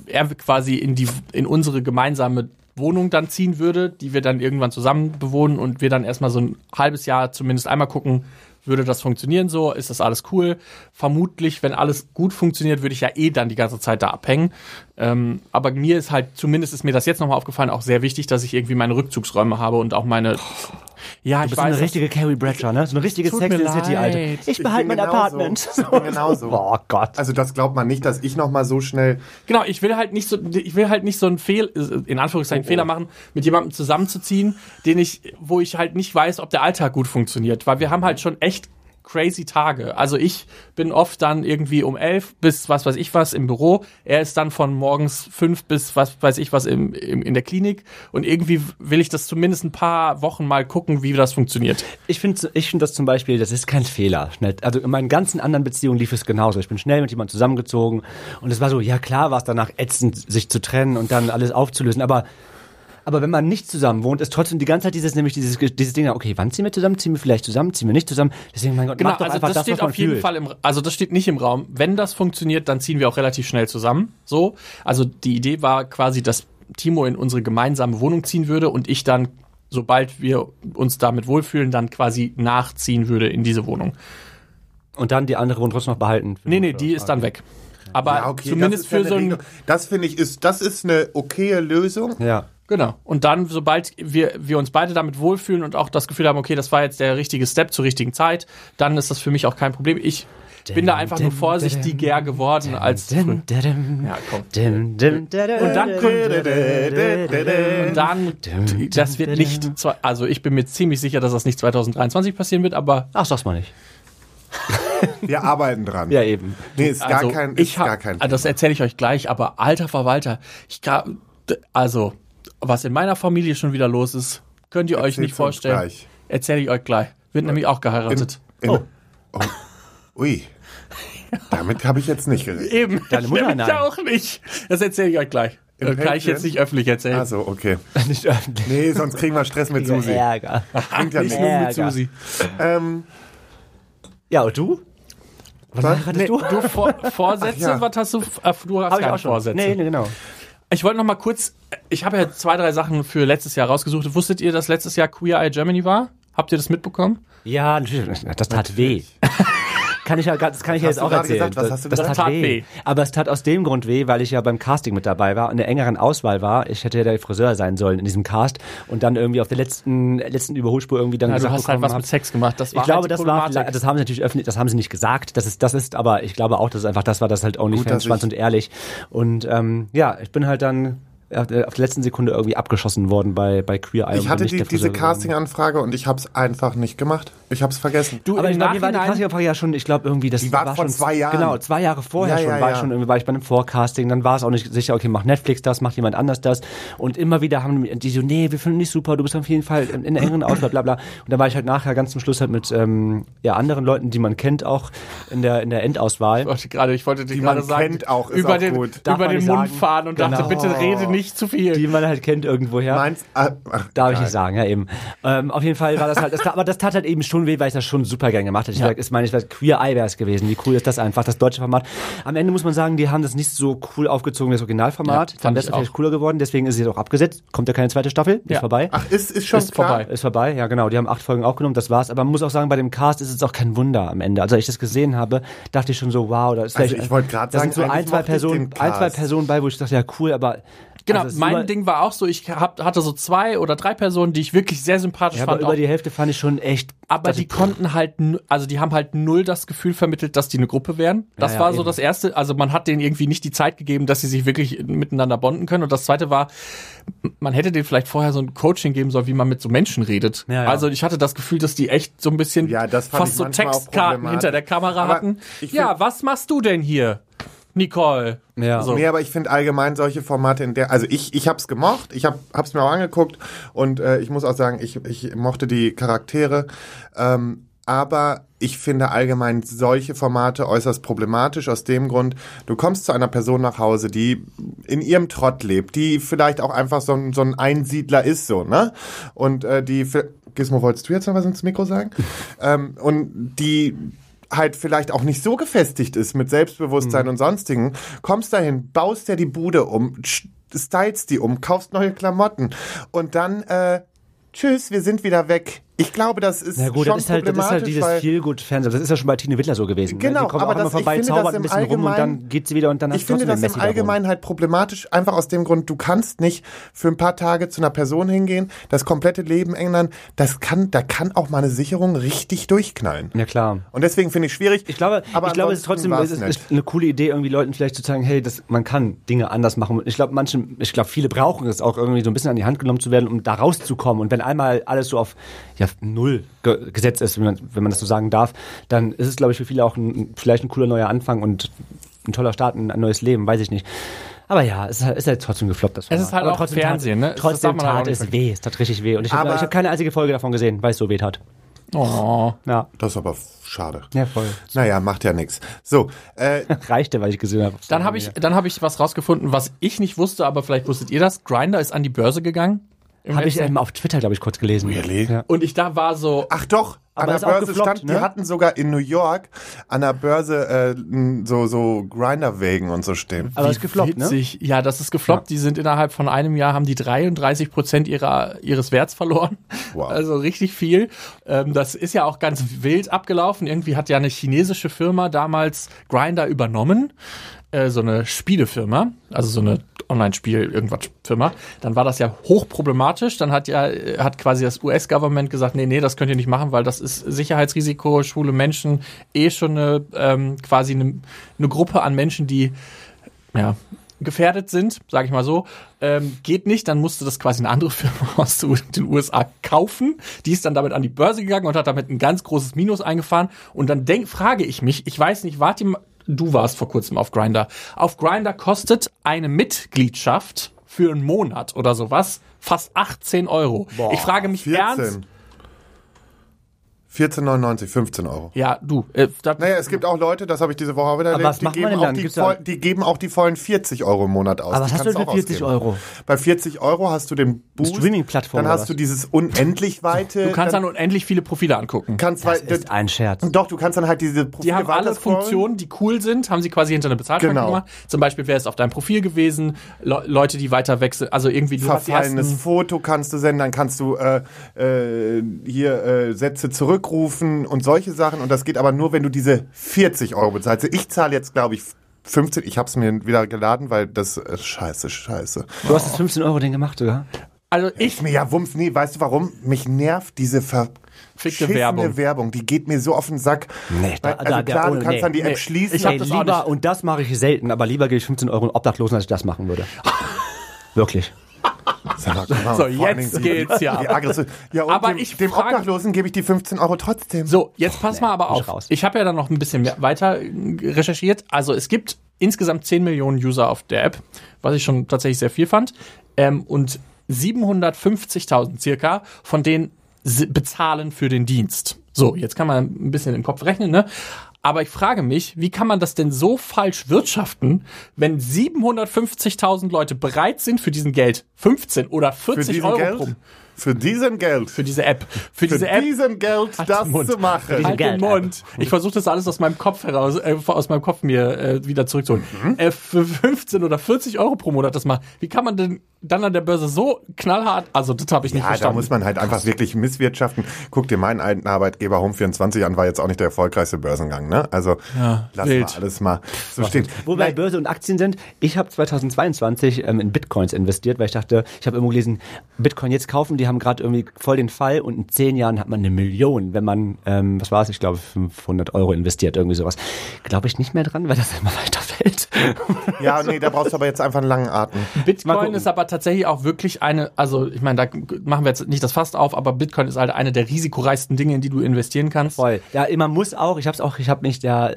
er quasi in die in unsere gemeinsame Wohnung dann ziehen würde, die wir dann irgendwann zusammen bewohnen und wir dann erstmal so ein halbes Jahr zumindest einmal gucken, würde das funktionieren so, ist das alles cool? Vermutlich, wenn alles gut funktioniert, würde ich ja eh dann die ganze Zeit da abhängen. Ähm, aber mir ist halt, zumindest ist mir das jetzt nochmal aufgefallen, auch sehr wichtig, dass ich irgendwie meine Rückzugsräume habe und auch meine. Ja, Du ich bist so eine weiß. richtige Carrie Bradshaw, ne? So eine richtige Sex in the City, Alter. Ich behalte mein. Apartment. Ich bin genauso. [LAUGHS] Oh Gott. Also das glaubt man nicht, dass ich noch mal so schnell Genau, ich will halt nicht so, ich will halt nicht so einen Fehl, in Anführungszeichen Fehler machen, mit jemandem zusammenzuziehen, den ich, wo ich halt nicht weiß, ob der Alltag gut funktioniert, weil wir haben halt schon echt crazy Tage. Also ich bin oft dann irgendwie um elf bis was weiß ich was im Büro. Er ist dann von morgens fünf bis was weiß ich was im, im, in der Klinik. Und irgendwie will ich das zumindest ein paar Wochen mal gucken, wie das funktioniert. Ich finde ich find das zum Beispiel, das ist kein Fehler. Also in meinen ganzen anderen Beziehungen lief es genauso. Ich bin schnell mit jemandem zusammengezogen und es war so, ja klar war es danach ätzend, sich zu trennen und dann alles aufzulösen, aber aber wenn man nicht zusammen wohnt, ist trotzdem die ganze Zeit dieses, nämlich dieses, dieses Ding, okay, wann ziehen wir zusammen? Ziehen wir vielleicht zusammen? Ziehen wir nicht zusammen? Deswegen, mein Gott, Genau, mach doch also einfach das, das, steht was man auf jeden fühlt. Fall im, also das steht nicht im Raum. Wenn das funktioniert, dann ziehen wir auch relativ schnell zusammen. So, also die Idee war quasi, dass Timo in unsere gemeinsame Wohnung ziehen würde und ich dann, sobald wir uns damit wohlfühlen, dann quasi nachziehen würde in diese Wohnung. Und dann die andere Wohnung trotzdem noch behalten. Nee, nee, die ist dann weg. Aber Ja, okay, zumindest für so ein. Das finde ich ist das ist eine okaye Lösung. Ja. Genau. Und dann, sobald wir, wir uns beide damit wohlfühlen und auch das Gefühl haben, okay, das war jetzt der richtige Step zur richtigen Zeit, dann ist das für mich auch kein Problem. Ich bin da einfach nur vorsichtiger geworden als. Ja, komm. Und dann Und dann Und dann, das wird nicht, also ich bin mir ziemlich sicher, dass das nicht 2023 passieren wird, aber Ach, sag's mal nicht. [LAUGHS] Wir arbeiten dran. Ja, eben. Nee, ist gar also kein ist ich hab, gar kein also das erzähle ich euch gleich, aber alter Verwalter, ich also was in meiner Familie schon wieder los ist, könnt ihr euch Erzähl's nicht uns vorstellen. gleich. Erzähle ich euch gleich. Wird nämlich auch geheiratet. In, Oh. oh. Ui. Damit habe ich jetzt nicht gerechnet. Eben. Deine Mutter, nein. auch nicht. Das erzähle ich euch gleich. Im kann ich Patreon? jetzt nicht öffentlich erzählen. Also, okay. [LAUGHS] Nicht öffentlich. Nee, sonst kriegen wir Stress mit Susi. Ärger. Bringt ja nicht nur mit. Susi. Ähm, Ja, und du? Was Was? hattest Nee, du? du Vor Vorsätze, [LAUGHS] Ach ja. was hast du? Äh, Du hast ich keine auch schon. Vorsätze. Nee, nee, genau. Ich wollte noch mal kurz, ich habe ja zwei, drei Sachen für letztes Jahr rausgesucht. Wusstet ihr, dass letztes Jahr Queer Eye Germany war? Habt ihr das mitbekommen? Ja, natürlich. Das tat weh. Kann ich ja, das kann ich ja jetzt auch erzählen. gesagt? Was hast du das gesagt? tat, Tat weh. weh. Aber es tat aus dem Grund weh, weil ich ja beim Casting mit dabei war und in der engeren Auswahl war. Ich hätte ja der Friseur sein sollen in diesem Cast und dann irgendwie auf der letzten, letzten Überholspur irgendwie dann Ja, du gesagt hast halt was hab- mit Sex gemacht. Das war ich glaube, halt das war, das haben sie natürlich öffentlich, das haben sie nicht gesagt, dass es das ist, aber ich glaube auch, dass es einfach das war, das halt dass OnlyFans schwanz und ehrlich. Und ähm, ja, ich bin halt dann auf der auf der letzten Sekunde irgendwie abgeschossen worden bei, bei Queer Eye. ich hatte die, diese. Casting-Anfrage und ich habe es einfach nicht gemacht. Ich habe es vergessen. Du, Aber im ich glaube, mir war die Casting-Anfrage ja schon, ich glaube irgendwie, das Die war vor schon zwei Jahren. Genau, zwei Jahre vorher Ja, schon ja, war ja. ich schon irgendwie, war ich bei einem Vorcasting, dann war es auch nicht sicher, okay, macht Netflix das, macht jemand anders das und immer wieder haben die so, nee, wir finden dich super, du bist auf jeden Fall in, in der engeren Auswahl, bla bla. Und dann war ich halt nachher ganz zum Schluss halt mit ähm, ja, anderen Leuten, die man kennt, auch in der in der Endauswahl. Ich wollte gerade, ich wollte dir Die gerade man sagen, kennt auch, ist über auch den, gut. Über den Mund sagen. fahren und Genau. dachte, bitte rede nicht zu viel. Die man halt kennt irgendwoher. Meins, ah, ach, Darf ich nicht sagen, ja eben. Ähm, auf jeden Fall war das halt, das, aber das tat halt eben schon weh, weil ich das schon super gern gemacht hätte. Ich Ja. ja. ist meine, ich weiß, Queer Eye wäre es gewesen. Wie cool ist das einfach, das deutsche Format. Am Ende muss man sagen, die haben das nicht so cool aufgezogen wie das Originalformat. Ja, Dann wäre es vielleicht auch. cooler geworden, deswegen ist es jetzt auch abgesetzt. Kommt ja keine zweite Staffel, ist Ja. vorbei. Ach, ist, ist schon Ist klar. vorbei. Ist vorbei, ja genau. Die haben acht Folgen aufgenommen, das war's. Aber man muss auch sagen, bei dem Cast ist es auch kein Wunder am Ende. Also als ich das gesehen habe, dachte ich schon so, wow, da ist Also ich wollte gerade da sind sagen, so ein, zwei Personen, ein, zwei. Personen bei, wo ich dachte, ja cool, aber Genau, also mein über- Ding war auch so, ich hab, hatte so zwei oder drei Personen, die ich wirklich sehr sympathisch ja, aber fand. über auch- die Hälfte fand ich schon echt. aber die konnten halt, also die haben halt null das Gefühl vermittelt, dass die eine Gruppe wären. Das Ja, ja, war so eben. das erste. Also man hat denen irgendwie nicht die Zeit gegeben, dass sie sich wirklich miteinander bonden können. Und das zweite war, man hätte denen vielleicht vorher so ein Coaching geben sollen, wie man mit so Menschen redet. Ja, ja. Also ich hatte das Gefühl, dass die echt so ein bisschen Ja, das fand fast so Textkarten hinter der Kamera Aber hatten. Ja, was machst du denn hier, Nicole? Ja. So. Nee, aber ich finde allgemein solche Formate in der, also ich, ich hab's gemocht, ich hab, hab's mir auch angeguckt und äh, ich muss auch sagen, ich, ich mochte die Charaktere, ähm, aber ich finde allgemein solche Formate äußerst problematisch aus dem Grund, du kommst zu einer Person nach Hause, die in ihrem Trott lebt, die vielleicht auch einfach so ein, so ein Einsiedler ist, so, ne? Und äh, die, für- Gizmo, wolltest du jetzt noch was ins Mikro sagen? [LAUGHS] ähm, und die halt vielleicht auch nicht so gefestigt ist mit Selbstbewusstsein Mhm. und sonstigen, kommst dahin, baust dir die Bude um, stylst die um, kaufst neue Klamotten und dann, äh, tschüss, wir sind wieder weg. Ich glaube, das ist Na gut, schon das ist halt, das ist halt dieses Feelgood-Fernsehen. Das ist ja schon bei Tine Wittler so gewesen. Genau, ne? Die kommt aber das- ich vorbei, finde das zaubert ein im bisschen rum und Allgemeinen- dann geht sie wieder und dann ich finde das im Allgemeinen halt problematisch, einfach aus dem Grund, du kannst nicht für ein paar Tage zu einer Person hingehen, das komplette Leben ändern, das kann, da kann auch mal eine Sicherung richtig durchknallen. Ja klar. Und deswegen finde ich schwierig. Ich glaube, aber ich glaube, es ist trotzdem es ist, ist eine coole Idee, irgendwie Leuten vielleicht zu sagen, hey, das, man kann Dinge anders machen. Ich glaube, manchen, ich glaube, viele brauchen es auch irgendwie so ein bisschen an die Hand genommen zu werden, um da rauszukommen. Und wenn einmal alles so auf ja, null ge gesetzt ist, wenn man, wenn man das so sagen darf, dann ist es, glaube ich, für viele auch ein, vielleicht ein cooler neuer Anfang und ein toller Start, ein, ein neues Leben, weiß ich nicht. Aber ja, es ist halt, ist halt trotzdem gefloppt, das Es ist halt Aber auch trotzdem Fernsehen, ne? tat, Das Trotzdem auch tat es weh, es tat richtig weh. Und ich habe hab keine einzige Folge davon gesehen, weil es so weh tat. Oh. Ja, Das ist aber schade. ja voll. Naja, macht ja nichts. So, äh, [LAUGHS] Reichte, weil ich gesehen habe. Dann habe ich, dann habe ich was rausgefunden, was ich nicht wusste, aber vielleicht wusstet ihr das. Grinder ist an die Börse gegangen. Habe ich ähm, auf Twitter, glaube ich, kurz gelesen. Really? Ja. und ich da war so, ach doch, Aber an ist der Börse gefloppt, stand, die ne? hatten sogar in New York an der Börse äh, so, so Grinderwägen und so stehen. Aber es ist gefloppt, ne? witzig. Ja, das ist gefloppt. Die sind innerhalb von einem Jahr haben die 33 Prozent ihrer ihres Werts verloren. Wow. Also richtig viel. Ähm, das ist ja auch ganz wild abgelaufen. Irgendwie hat ja eine chinesische Firma damals Grinder übernommen. Äh, so eine Spielefirma, also so eine Online-Spiel irgendwas Firma. Dann war das ja hochproblematisch. Dann hat ja hat quasi das US-Government gesagt, nee, nee, das könnt ihr nicht machen, weil das ist Sicherheitsrisiko, schwule Menschen, eh schon eine ähm, quasi eine, eine Gruppe an Menschen, die ja, gefährdet sind, sage ich mal so, ähm, geht nicht, dann musste das quasi eine andere [LAUGHS] Firma aus den USA kaufen. Die ist dann damit an die Börse gegangen und hat damit ein ganz großes Minus eingefahren. Und dann denk, frage ich mich, ich weiß nicht, wart ihr, du warst vor kurzem auf Grinder. Auf Grinder kostet eine Mitgliedschaft für einen Monat oder sowas fast 18 Euro. ich frage mich 14. ernst, 14,99, 15 Euro. Ja, du. Äh, Naja, es gibt auch Leute, das habe ich diese Woche auch wieder Aber erlebt, was die, geben auch dann? die, voll, die geben auch die vollen 40 Euro im Monat aus. Aber was Die hast du denn für auch 40 ausgeben. Euro? Bei 40 Euro hast du den Boost, Streaming-Plattform dann hast was? du dieses unendlich weite. du kannst dann, dann unendlich viele Profile angucken. kannst Das wei- ist ein Scherz. Doch, du kannst dann halt diese Die Profile haben alle. Funktionen, die cool sind, haben sie quasi hinter eine Bezahlschranke Genau. gemacht. Zum Beispiel wäre es auf deinem Profil gewesen, Le Leute, die weiter wechseln, also irgendwie du hast die Verfallenes ersten- Foto kannst du senden, dann kannst du äh, äh, hier äh, Sätze zurückrufen und solche Sachen. Und das geht aber nur, wenn du diese 40 Euro bezahlst. Ich zahle jetzt, glaube ich, 15. Ich habe es mir wieder geladen, weil das ist scheiße, scheiße. Du hast das 15 Euro Ding gemacht sogar. Also ich Ich mir ja Wumms, nee, weißt du warum? Mich nervt diese verfickte Werbung. Werbung. Die geht mir so auf den Sack. Nee, da- also da- klar, da- du kannst nee, dann die nee. App schließen. Ich hab Ey, das auch lieber, nicht. und das mache ich selten, aber lieber gebe ich 15 Euro in Obdachlosen, als ich das machen würde. [LAUGHS] Wirklich. So, jetzt die- geht's ja. Ja, und Aber dem, ich dem frag- Obdachlosen gebe ich die 15 Euro trotzdem. So, jetzt pass mal aber auf. raus. Ich habe ja dann noch ein bisschen weiter recherchiert. Also es gibt insgesamt 10 Millionen User auf der App, was ich schon tatsächlich sehr viel fand. Ähm, und 750.000 circa von denen bezahlen für den Dienst. So, jetzt kann man ein bisschen im Kopf rechnen, ne? Aber ich frage mich, wie kann man das denn so falsch wirtschaften, wenn 750.000 Leute bereit sind für diesen Geld 15 oder Für 40 diesen Euro Geld? pro, Für diesen Geld. für diese App, für, Für diese App diesen Geld Halt das den Mund. zu machen. diesen Halt den Geld, Mund. Ich versuche das alles aus meinem Kopf heraus, äh, aus meinem Kopf mir äh, wieder zurückzuholen. Mhm. Äh, für 15 oder 40 Euro pro Monat das mal. Wie kann man denn dann an der Börse so knallhart? Also das habe ich nicht Ja, da verstanden. muss man halt einfach wirklich misswirtschaften. Guck dir meinen alten Arbeitgeber Home24 an, war jetzt auch nicht der erfolgreichste Börsengang, ne? Also lass wild. mal alles mal so stehen. Wo wir bei Börse und Aktien sind, ich habe 2022 ähm, in Bitcoins investiert, weil ich dachte, ich habe irgendwo gelesen, Bitcoin jetzt kaufen, die haben gerade irgendwie voll den Fall und in zehn Jahren hat man eine Million, wenn man, ähm, was war es, ich glaube 500 Euro investiert, irgendwie sowas. Glaube ich nicht mehr dran, weil das immer weiter fällt. [LAUGHS] Ja, nee, da brauchst du aber jetzt einfach einen langen Atem. Bitcoin ist aber tatsächlich auch wirklich eine, also ich meine, da machen wir jetzt nicht das Fast auf, aber Bitcoin ist halt eine der risikoreichsten Dinge, in die du investieren kannst. Voll. Ja, man muss auch, ich habe es auch, ich habe mich da, äh,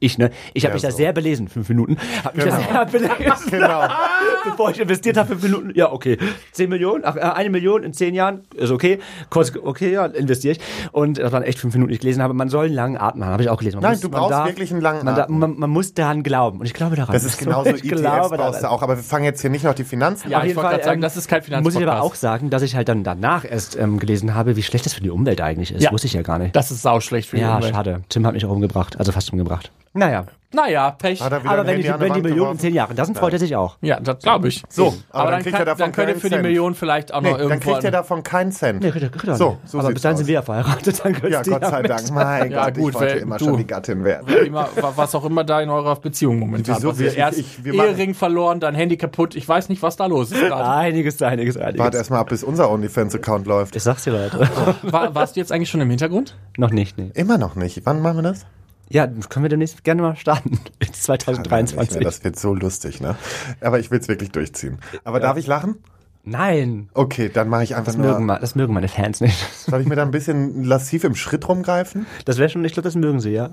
ich ne, ich habe Ja, mich da so. sehr belesen, fünf Minuten, habe mich Genau. da sehr belesen, Genau. [LAUGHS] bevor ich investiert habe, fünf Minuten, ja okay, zehn Millionen, ach, äh, eine Million in zehn Jahren, ist okay, kurz, okay, ja, investiere ich und das waren echt fünf Minuten, die ich gelesen habe, man soll einen langen Atem haben, habe ich auch gelesen. Man Nein, muss, du man brauchst darf- wirklich einen langen man, da- Atem. man, man muss daran glauben und ich glaube daran. Das ist [LAUGHS] genauso ich ETFs glaube brauchst du daran. auch, aber wir fangen jetzt hier nicht noch die Finanzen Ja, an. ich jeden wollte Fall, gerade sagen, ähm, das ist kein Muss ich aber auch sagen, dass ich halt dann danach erst ähm, gelesen habe, wie schlecht das für die Umwelt eigentlich ist. Ja. Wusste ich ja gar nicht. Das ist sauschlecht für die ja, Umwelt. schade. Tim hat mich auch umgebracht, also fast umgebracht. Naja, Naja, Pech. Hat er wieder aber ein wenn, Handy ich, an die wenn die Wand Millionen in geworfen? zehn Jahren, das freut er sich auch. Ja, das glaube ich. So, aber aber, dann dann, kriegt kann, er davon dann könnt ihr keinen für die Cent. Million vielleicht auch noch Nee, irgendwo... dann kriegt er davon keinen Cent. Nee, kriegt er, kriegt er So, nicht. so aber sieht's bis dahin aus. sind wir ja verheiratet, dann Ja, Gott sei damit. Dank. Mein Ja, Gott, gut, ich wollte weil immer du- schon die Gattin werden. immer, wa- was auch immer da in eurer Beziehung momentan Wieso? passiert. Wir- Erst ich- ich- wir machen- Ehering verloren, dann Handy kaputt. Ich weiß nicht, was da los ist gerade. Einiges, einiges, einiges. Warte erst mal ab, bis unser OnlyFans-Account läuft. ich sag's dir, Leute. War, warst du jetzt eigentlich schon im Hintergrund? Noch nicht, nee. Immer noch nicht. Wann machen wir das? Ja, können wir demnächst gerne mal starten. [LAUGHS] Jetzt 2023. Das wird so lustig, ne? Aber ich will es wirklich durchziehen. Aber darf ich lachen? Nein. Okay, dann mache ich einfach Das mögen, nur. ma- das mögen meine Fans nicht. Soll ich mir da ein bisschen lassiv im Schritt rumgreifen? Das wäre schon, ich glaube, das mögen sie, ja.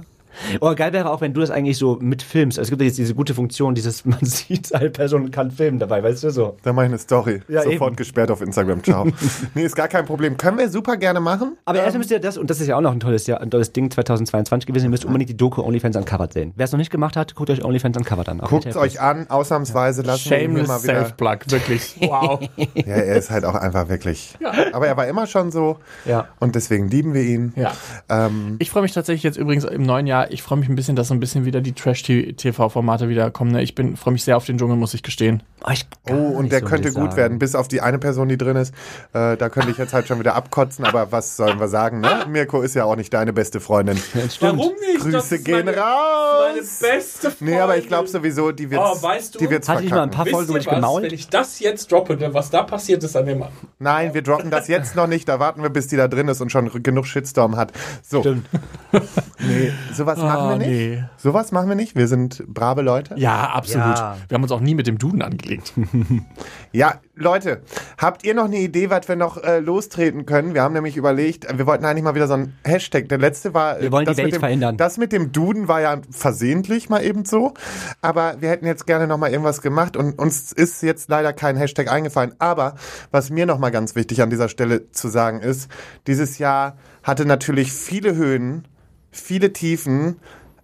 Oh, geil wäre auch, wenn du das eigentlich so mitfilmst. Also es gibt ja jetzt diese gute Funktion, dieses, [LAUGHS] man sieht, eine Person kann filmen dabei, weißt du so. Dann mache ich eine Story. Ja, Sofort eben. gesperrt auf Instagram. Ciao. [LAUGHS] nee, ist gar kein Problem. Können wir super gerne machen. Aber erst müsst ihr das, und das ist ja auch noch ein tolles, Jahr, ein tolles Ding 2022 gewesen, ihr müsst unbedingt die Doku OnlyFans Uncovered sehen. Wer es noch nicht gemacht hat, guckt euch OnlyFans Uncovered an. Guckt RTL+. euch an, ausnahmsweise lassen wir ihn hier Shameless mal wieder. Self-Plug, wirklich. [LAUGHS] Wow. Ja, er ist halt auch einfach wirklich. Aber er war immer schon so. Ja. Und deswegen lieben wir ihn. Ja. Ähm, Ich freue mich tatsächlich jetzt übrigens im neuen Jahr, ich freue mich ein bisschen, dass so ein bisschen wieder die Trash-TV-Formate wieder kommen. Ne? Ich bin freue mich sehr auf den Dschungel, muss ich gestehen. Oh, ich oh, und der so, könnte gut sagen. werden, bis auf die eine Person, die drin ist. Äh, da könnte ich jetzt halt schon wieder abkotzen, aber was sollen wir sagen, ne? Mirko ist ja auch nicht deine beste Freundin. Stimmt. nicht? Grüße gehen raus. beste Freundin. Nee, aber ich glaube sowieso, die wird's, Oh, weißt du, die wird's Hatte ich mal ein paar Folgen über dich gemault? ich das jetzt droppe, ne, was da passiert ist an dem Nein, wir droppen das jetzt noch nicht. Da warten wir, bis die da drin ist und schon genug Shitstorm hat. So. Stimmt. Nee, sowas Sowas machen wir nicht. nee. Sowas machen wir nicht. Wir sind brave Leute. Ja, absolut. Ja. Wir haben uns auch nie mit dem Duden angelegt. [LAUGHS] Ja, Leute, habt ihr noch eine Idee, was wir noch äh, lostreten können? Wir haben nämlich überlegt, wir wollten eigentlich mal wieder so ein Hashtag. Der letzte war. äh, Wir wollen die das mit Welt dem, verändern. Das mit dem Duden war ja versehentlich mal eben so. Aber wir hätten jetzt gerne noch mal irgendwas gemacht und uns ist jetzt leider kein Hashtag eingefallen. Aber was mir noch mal ganz wichtig an dieser Stelle zu sagen ist, dieses Jahr hatte natürlich viele Höhen, viele Tiefen.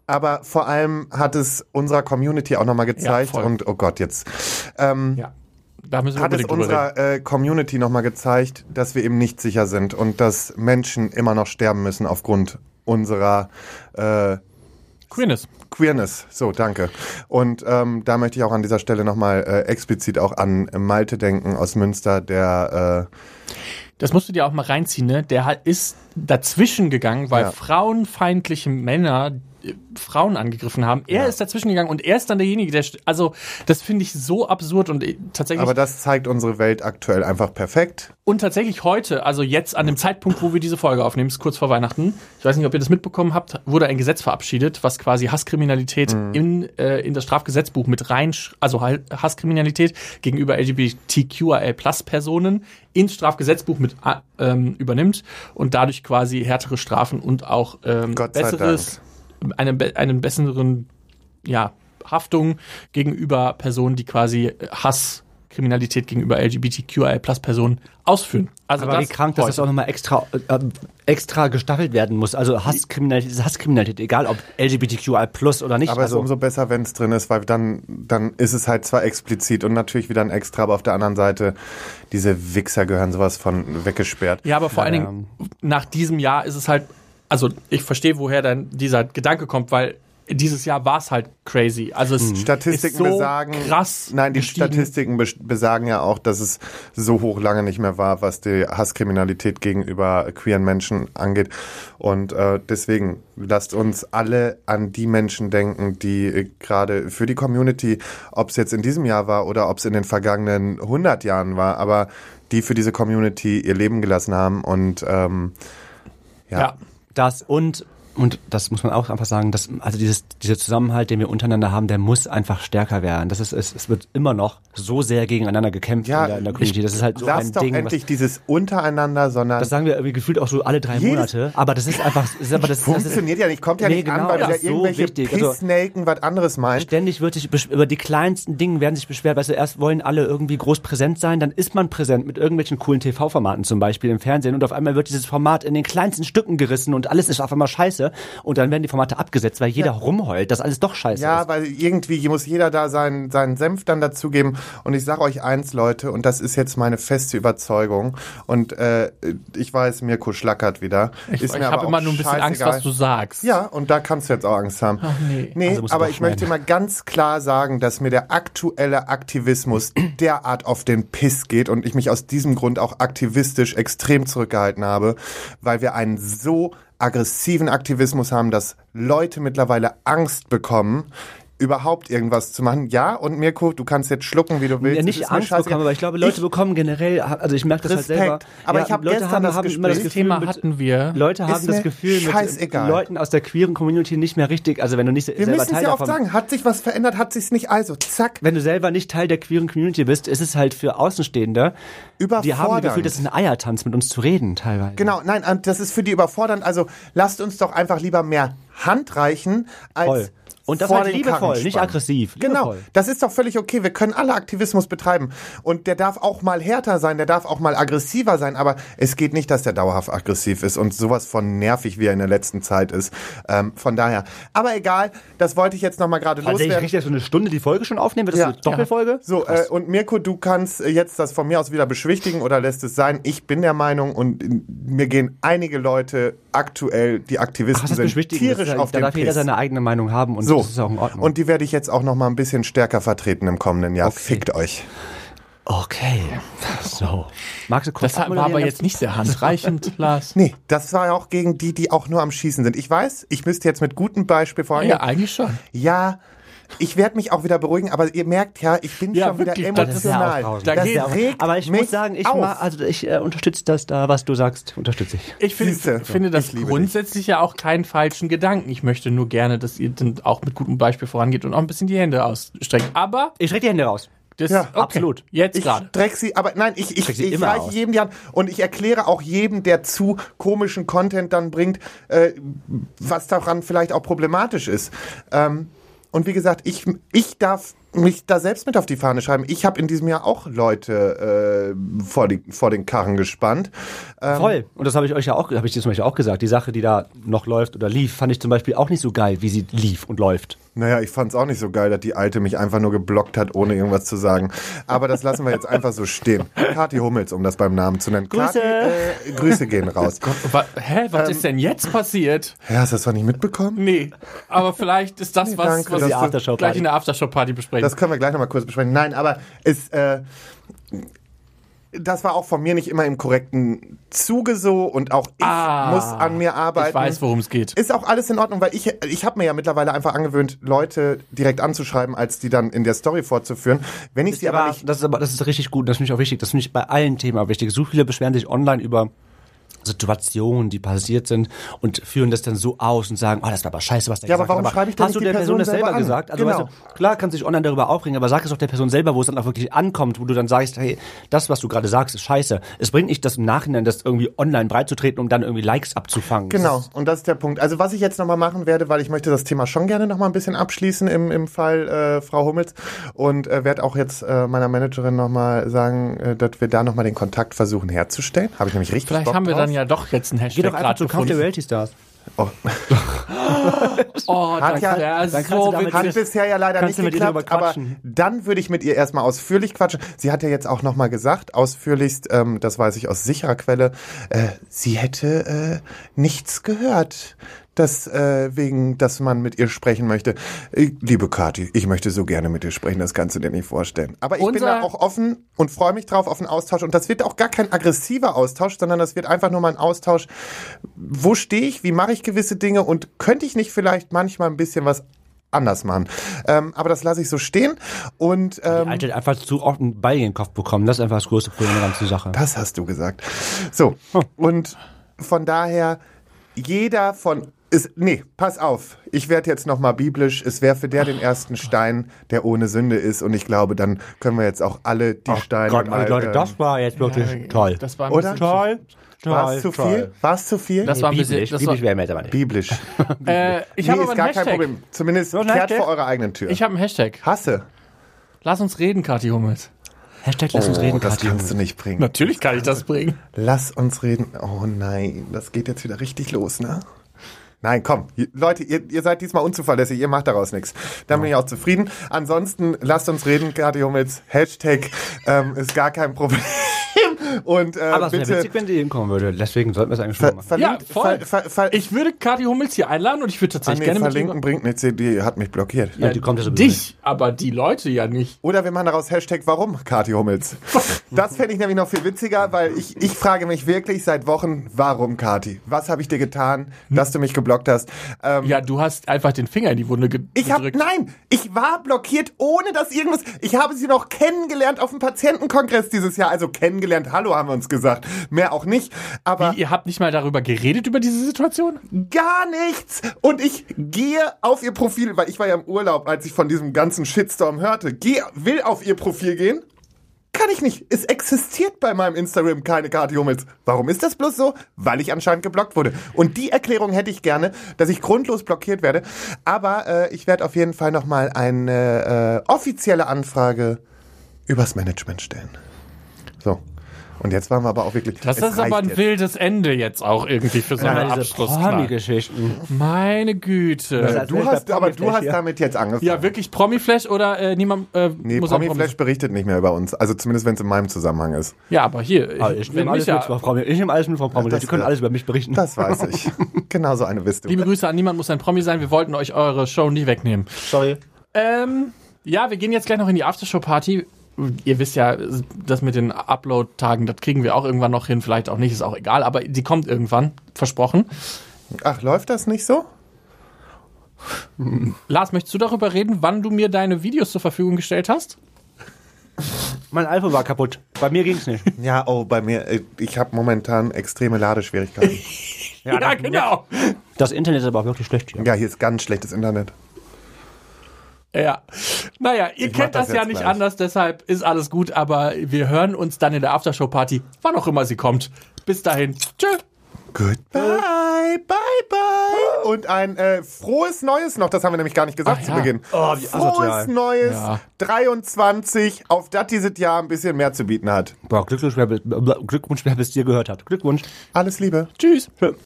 Aber vor allem hat es unserer Community auch nochmal gezeigt. voll. und oh Gott, jetzt. Ähm, Ja. Da müssen wir hat es unserer äh, Community nochmal gezeigt, dass wir eben nicht sicher sind und dass Menschen immer noch sterben müssen aufgrund unserer äh, Queerness. Queerness. So, danke. Und ähm, da möchte ich auch an dieser Stelle nochmal äh, explizit auch an Malte denken aus Münster, der äh, Das musst du dir auch mal reinziehen, ne? Der ist dazwischen gegangen, weil Ja. frauenfeindliche Männer Frauen angegriffen haben. Er ist dazwischen gegangen und er ist dann derjenige, der, also das finde ich so absurd und äh, tatsächlich aber das zeigt unsere Welt aktuell einfach perfekt. und tatsächlich heute, also jetzt an dem Zeitpunkt, wo wir diese Folge aufnehmen, ist kurz vor Weihnachten. Ich weiß nicht, ob ihr das mitbekommen habt, wurde ein Gesetz verabschiedet, was quasi Hasskriminalität in, äh, in das Strafgesetzbuch mit rein, also Ha- Hasskriminalität gegenüber LGBTQIA Plus Personen ins Strafgesetzbuch mit äh, ähm, übernimmt und dadurch quasi härtere Strafen und auch ähm, Gott sei eine, einen besseren, ja, Haftung gegenüber Personen, die quasi äh, Hasskriminalität gegenüber LGBTQIA Plus Personen ausführen. Also Aber wie krank, dass das auch nochmal extra, äh, extra gestaffelt werden muss. Also Hasskriminalität ist Hasskriminalität, egal ob LGBTQI plus oder nicht. Aber es ist also, umso besser, wenn es drin ist, weil dann, dann ist es halt zwar explizit und natürlich wieder ein Extra, aber auf der anderen Seite, diese Wichser gehören sowas von weggesperrt. Ja, aber vor allen Ja, Dingen nach diesem Jahr ist es halt, also ich verstehe, woher dann dieser Gedanke kommt, weil dieses Jahr war es halt crazy. Also es Hm. Statistiken ist so besagen, krass. nein, die gestiegen. Statistiken bes- besagen ja auch, dass es so hoch lange nicht mehr war, was die Hasskriminalität gegenüber queeren Menschen angeht. Und äh, deswegen lasst uns alle an die Menschen denken, die äh, gerade für die Community, ob es jetzt in diesem Jahr war oder ob es in den vergangenen 100 Jahren war, aber die für diese Community ihr Leben gelassen haben und ähm, ja. Ja. Das und und das muss man auch einfach sagen, dass, also dieses, dieser Zusammenhalt, den wir untereinander haben, der muss einfach stärker werden. Das ist, es, es wird immer noch so sehr gegeneinander gekämpft Ja, in, der, in der Community. Das ist halt so Lass ein doch Ding. endlich was, dieses untereinander, sondern das sagen wir irgendwie gefühlt auch so alle drei Monate. Aber das ist einfach, das ist aber das, das ist, funktioniert ja nicht, kommt ja Nee, nicht genau, an, weil wieder so irgendwelche wichtig. Also- was anderes meint. Ständig wird sich über die kleinsten Dinge werden sich beschwert. Weißt du, erst wollen alle irgendwie groß präsent sein, dann ist man präsent mit irgendwelchen coolen TV-Formaten zum Beispiel im Fernsehen und auf einmal wird dieses Format in den kleinsten Stücken gerissen und alles ist auf einmal scheiße und dann werden die Formate abgesetzt, weil jeder rumheult, dass alles doch scheiße Ja, ist. weil irgendwie muss jeder da seinen, seinen Senf dann dazugeben. Und ich sage euch eins, Leute, und das ist jetzt meine feste Überzeugung. Und äh, ich weiß, Mirko schlackert wieder. Ich, ich habe immer nur ein bisschen Angst, scheißegal. was du sagst. Ja, und da kannst du jetzt auch Angst haben. Ach, nee. Nee, Also aber ich möchte mal ganz klar sagen, dass mir der aktuelle Aktivismus [CLEARS THROAT] derart auf den Piss geht und ich mich aus diesem Grund auch aktivistisch extrem zurückgehalten habe, weil wir einen so aggressiven Aktivismus haben, dass Leute mittlerweile Angst bekommen, überhaupt irgendwas zu machen. Ja, und Mirko, du kannst jetzt schlucken, wie du willst. Ja, nicht Angst bekommen, aber ich glaube, Leute Ich- bekommen generell, also ich merke das halt Respekt. selber. Aber ich hab Leute gestern haben, das haben immer Gespräch- das Gefühl, Thema mit, hatten wir. Leute haben das Gefühl, mit scheißegal. Leuten aus der queeren Community nicht mehr richtig, also wenn du nicht Wir selber müssen es Teil ja oft davon sagen, hat sich was verändert, hat sich's nicht, also zack. wenn du selber nicht Teil der queeren Community bist, ist es halt für Außenstehende, die haben das Überfordernd. Gefühl, das ist ein Eiertanz, mit uns zu reden, teilweise. Genau, nein, und das ist für die überfordernd. Also lasst uns doch einfach lieber mehr Hand reichen als Voll. Und das vor halt liebevoll, nicht aggressiv. Genau, Liebevoll. das ist doch völlig okay. Wir können alle Aktivismus betreiben. Und der darf auch mal härter sein, der darf auch mal aggressiver sein. Aber es geht nicht, dass der dauerhaft aggressiv ist und sowas von nervig, wie er in der letzten Zeit ist. Ähm, von daher. Aber egal, das wollte ich jetzt nochmal gerade Also ich loswerden. richtig so eine Stunde die Folge schon aufnehmen, wird das Ja. eine Doppelfolge? So, äh, und Mirko, du kannst äh, jetzt das von mir aus wieder beschwichtigen oder lässt es sein. Ich bin der Meinung und äh, mir gehen einige Leute aktuell, die Aktivisten Ach, sind, tierisch ist, auf da den darf jeder Piss. seine eigene Meinung haben und So, das ist auch in Ordnung. und die werde ich jetzt auch noch mal ein bisschen stärker vertreten im kommenden Jahr. Fickt euch. okay, so. Magst du kurz Das war aber jetzt nicht sehr handreichend, [LAUGHS] Lars. Nee, das war ja auch gegen die, die auch nur am Schießen sind. Ich weiß, ich müsste jetzt mit gutem Beispiel vorangehen. Ja, eigentlich schon. Ja, ich werde mich auch wieder beruhigen, aber ihr merkt ja, ich bin Ja, schon wieder wirklich, das ist ja emotional. aufbrausend. Da das geht- regt Aber ich mich muss sagen, ich, also ich äh, unterstütze das da, was du sagst, unterstütze ich. Ich finde, finde das ich grundsätzlich ja auch keinen falschen Gedanken. Ich möchte nur gerne, dass ihr dann auch mit gutem Beispiel vorangeht und auch ein bisschen die Hände ausstreckt. Aber Ich strecke die Hände raus. das Ja, okay, absolut. Jetzt Ich gerade. streck sie, aber nein, ich, ich, ich immer reiche aus. jedem die Hand und ich erkläre auch jedem, der zu komischen Content dann bringt, äh, was daran vielleicht auch problematisch ist. Ähm, und wie gesagt, ich, ich darf mich da selbst mit auf die Fahne schreiben. Ich habe in diesem Jahr auch Leute äh, vor, die, vor den Karren gespannt. Ähm, Voll. Und das habe ich euch ja auch, habe ich dir zum Beispiel auch gesagt. Die Sache, die da noch läuft oder lief, fand ich zum Beispiel auch nicht so geil, wie sie lief und läuft. Naja, ich fand's auch nicht so geil, dass die Alte mich einfach nur geblockt hat, ohne irgendwas zu sagen. Aber das lassen wir jetzt einfach so stehen. Kathi Hummels, um das beim Namen zu nennen. Grüße. Kathi, äh, Grüße gehen raus. Wa hä, was Ähm, ist denn jetzt passiert? Ja, hast du das doch nicht mitbekommen? Nee, aber vielleicht ist das Nee, was, danke, was wir gleich in der Aftershow-Party besprechen. Das können wir gleich nochmal kurz besprechen. Nein, aber es, äh, das war auch von mir nicht immer im korrekten Zuge so und auch ich Ah, muss an mir arbeiten. ich weiß, worum es geht. Ist auch alles in Ordnung, weil ich, ich habe mir ja mittlerweile einfach angewöhnt, Leute direkt anzuschreiben, als die dann in der Story fortzuführen. Wenn ich sie aber nicht das ist aber das ist richtig gut, das finde ich auch wichtig. Das finde ich bei allen Themen auch wichtig. So viele beschweren sich online über Situationen, die passiert sind und führen das dann so aus und sagen, oh, das war aber scheiße, was der Ja, aber gesagt warum hat. schreibe ich denn Hast du der Person, Person das selber selber gesagt? Also Genau. weißt du, klar kannst du dich online darüber aufregen, aber sag es doch der Person selber, wo es dann auch wirklich ankommt, wo du dann sagst, hey, das, was du gerade sagst, ist scheiße. Es bringt nicht das im Nachhinein, das irgendwie online breitzutreten, um dann irgendwie Likes abzufangen. Genau, und das ist der Punkt. Also was ich jetzt nochmal machen werde, weil ich möchte das Thema schon gerne nochmal ein bisschen abschließen im, im Fall äh, Frau Hummels und äh, werde auch jetzt äh, meiner Managerin nochmal sagen, äh, dass wir da nochmal den Kontakt versuchen herzustellen. Habe ich nämlich richtig Vielleicht Bock haben wir drauf. dann ja doch jetzt einen Geh Hashtag doch einfach gerade zu Kampf der. Reality Stars. Oh, [LAUGHS] Oh, Hat das ja- dann kannst so du damit-. Hat bisher ja leider Kannst nicht geklappt, aber dann würde ich mit ihr erstmal ausführlich quatschen. Sie hat ja jetzt auch nochmal gesagt, ausführlichst, ähm, das weiß ich aus sicherer Quelle, äh, sie hätte äh, nichts gehört, dass äh, wegen, dass man mit ihr sprechen möchte. Äh, liebe Kathi, ich möchte so gerne mit dir sprechen, das kannst du dir nicht vorstellen. Aber ich bin Unser- da auch offen und freue mich drauf auf einen Austausch. Und das wird auch gar kein aggressiver Austausch, sondern das wird einfach nur mal ein Austausch. Wo stehe ich? Wie mache ich gewisse Dinge? Und könnte ich nicht vielleicht manchmal ein bisschen was anders machen. Ähm, aber das lasse ich so stehen. Und Die ähm, Alte hat einfach zu oft einen Ball in den Kopf bekommen. Das ist einfach das größte Problem der ganzen Sache. das hast du gesagt. So, und von daher, jeder von ist, nee, pass auf. Ich werde jetzt nochmal biblisch. Es werfe der den ersten Stein, der ohne Sünde ist. Und ich glaube, dann können wir jetzt auch alle die Steine Gott, mal... Leute, ähm, das war jetzt wirklich toll. Das war ein Oder? bisschen toll. war es zu viel? War es zu viel? Das war ein bisschen. biblisch. Das biblisch wäre aber nicht. biblisch. [LAUGHS] äh, ich nee, habe aber ist gar Hashtag. kein Problem. Zumindest ein kehrt Hashtag? vor eurer eigenen Tür. Ich habe einen Hashtag. Hasse. Lass uns reden, Kathi Hummels. Hashtag lass uns reden, Oh, das Kathi. kannst du nicht bringen. Natürlich kann ich das bringen. Lass uns reden. Oh nein, das geht jetzt wieder richtig los, ne? Nein, komm, Leute, ihr, ihr seid diesmal unzuverlässig, ihr macht daraus nichts. Dann bin ich auch zufrieden. Ansonsten lasst uns reden, Kathi Hummels. Hashtag ähm, ist gar kein Problem. Und äh, Aber es wäre witzig, wenn die hinkommen würde. Deswegen sollten wir es eigentlich schon ver machen. verlinkt, Ja, voll. Ver ver ver Ich würde Kathi Hummels hier einladen und ich würde ah, tatsächlich nee, gerne mit verlinken ihr- bringt nichts, die hat mich blockiert. Ja, die kommt ja Dich, aber die Leute ja nicht. Oder wir machen daraus Hashtag Warum, Kathi Hummels. [LAUGHS] Das fände ich nämlich noch viel witziger, weil ich, ich frage mich wirklich seit Wochen, warum, Kathi? Was habe ich dir getan, dass du mich geblockt hast? Ähm, Ja, du hast einfach den Finger in die Wunde ge Ich habe gedrückt. nein, ich war blockiert, ohne dass irgendwas. Ich habe sie noch kennengelernt auf dem Patientenkongress dieses Jahr. Also kennengelernt, hallo haben wir uns gesagt. Mehr auch nicht. Aber Wie, ihr habt nicht mal darüber geredet, über diese Situation? gar nichts. Und ich gehe auf ihr Profil, weil ich war ja im Urlaub, als ich von diesem ganzen Shitstorm hörte. Geh, will auf ihr Profil gehen. Kann ich nicht. Es existiert bei meinem Instagram keine Kati Hummels. Warum ist das bloß so? Weil ich anscheinend geblockt wurde. Und die Erklärung hätte ich gerne, dass ich grundlos blockiert werde. Aber äh, ich werde auf jeden Fall nochmal eine äh, offizielle Anfrage übers Management stellen. So. Und jetzt waren wir aber auch wirklich. Das ist aber ein jetzt. wildes Ende jetzt auch irgendwie für so Ja, eine diese Abschlussknall. Promi-Geschichten. Meine Güte. Das- Du Als hast, aber du Promiflash hast hier. damit jetzt angefangen. Ja, wirklich Promi-Flash oder äh, niemand äh, Nee, muss Promiflash berichtet nicht mehr über uns. Also zumindest, wenn es in meinem Zusammenhang ist. Ja, aber hier, ich, Ich wenn nehme alles ja, von Promi. Ich nehme alles mit von Promi. das Die können alles über mich berichten. Das weiß ich. [LAUGHS] genau so eine du. liebe Grüße an niemand muss ein Promi sein. Wir wollten euch eure Show nie wegnehmen. Sorry. Ähm, ja, wir gehen jetzt gleich noch in die Aftershow-Party. Ihr wisst ja, das mit den Upload-Tagen, das kriegen wir auch irgendwann noch hin. Vielleicht auch nicht, ist auch egal. Aber die kommt irgendwann, versprochen. Ach, läuft das nicht so? Lars, möchtest du darüber reden, wann du mir deine Videos zur Verfügung gestellt hast? Mein iPhone war kaputt. Bei mir ging's nicht. [LAUGHS] Ja, oh, bei mir, äh, ich habe momentan extreme Ladeschwierigkeiten. Ja, [LAUGHS] genau. Das Internet ist aber auch wirklich schlecht hier. ja, hier ist ganz schlechtes Internet. Ja. Naja, ihr Ich kennt das, das ja nicht gleich. anders, deshalb ist alles gut, aber wir hören uns dann in der Aftershow-Party, wann auch immer sie kommt. Bis dahin. Tschö. Goodbye, bye, bye. Und ein äh, frohes Neues noch, das haben wir nämlich gar nicht gesagt Ach zu ja. Beginn. Oh, wie frohes asozial. Neues, Ja. 23, auf das dieses Jahr ein bisschen mehr zu bieten hat. Boah, Glückwunsch, wer, Glückwunsch, wer bis dir gehört hat. Glückwunsch. Alles Liebe. Tschüss. Tschö.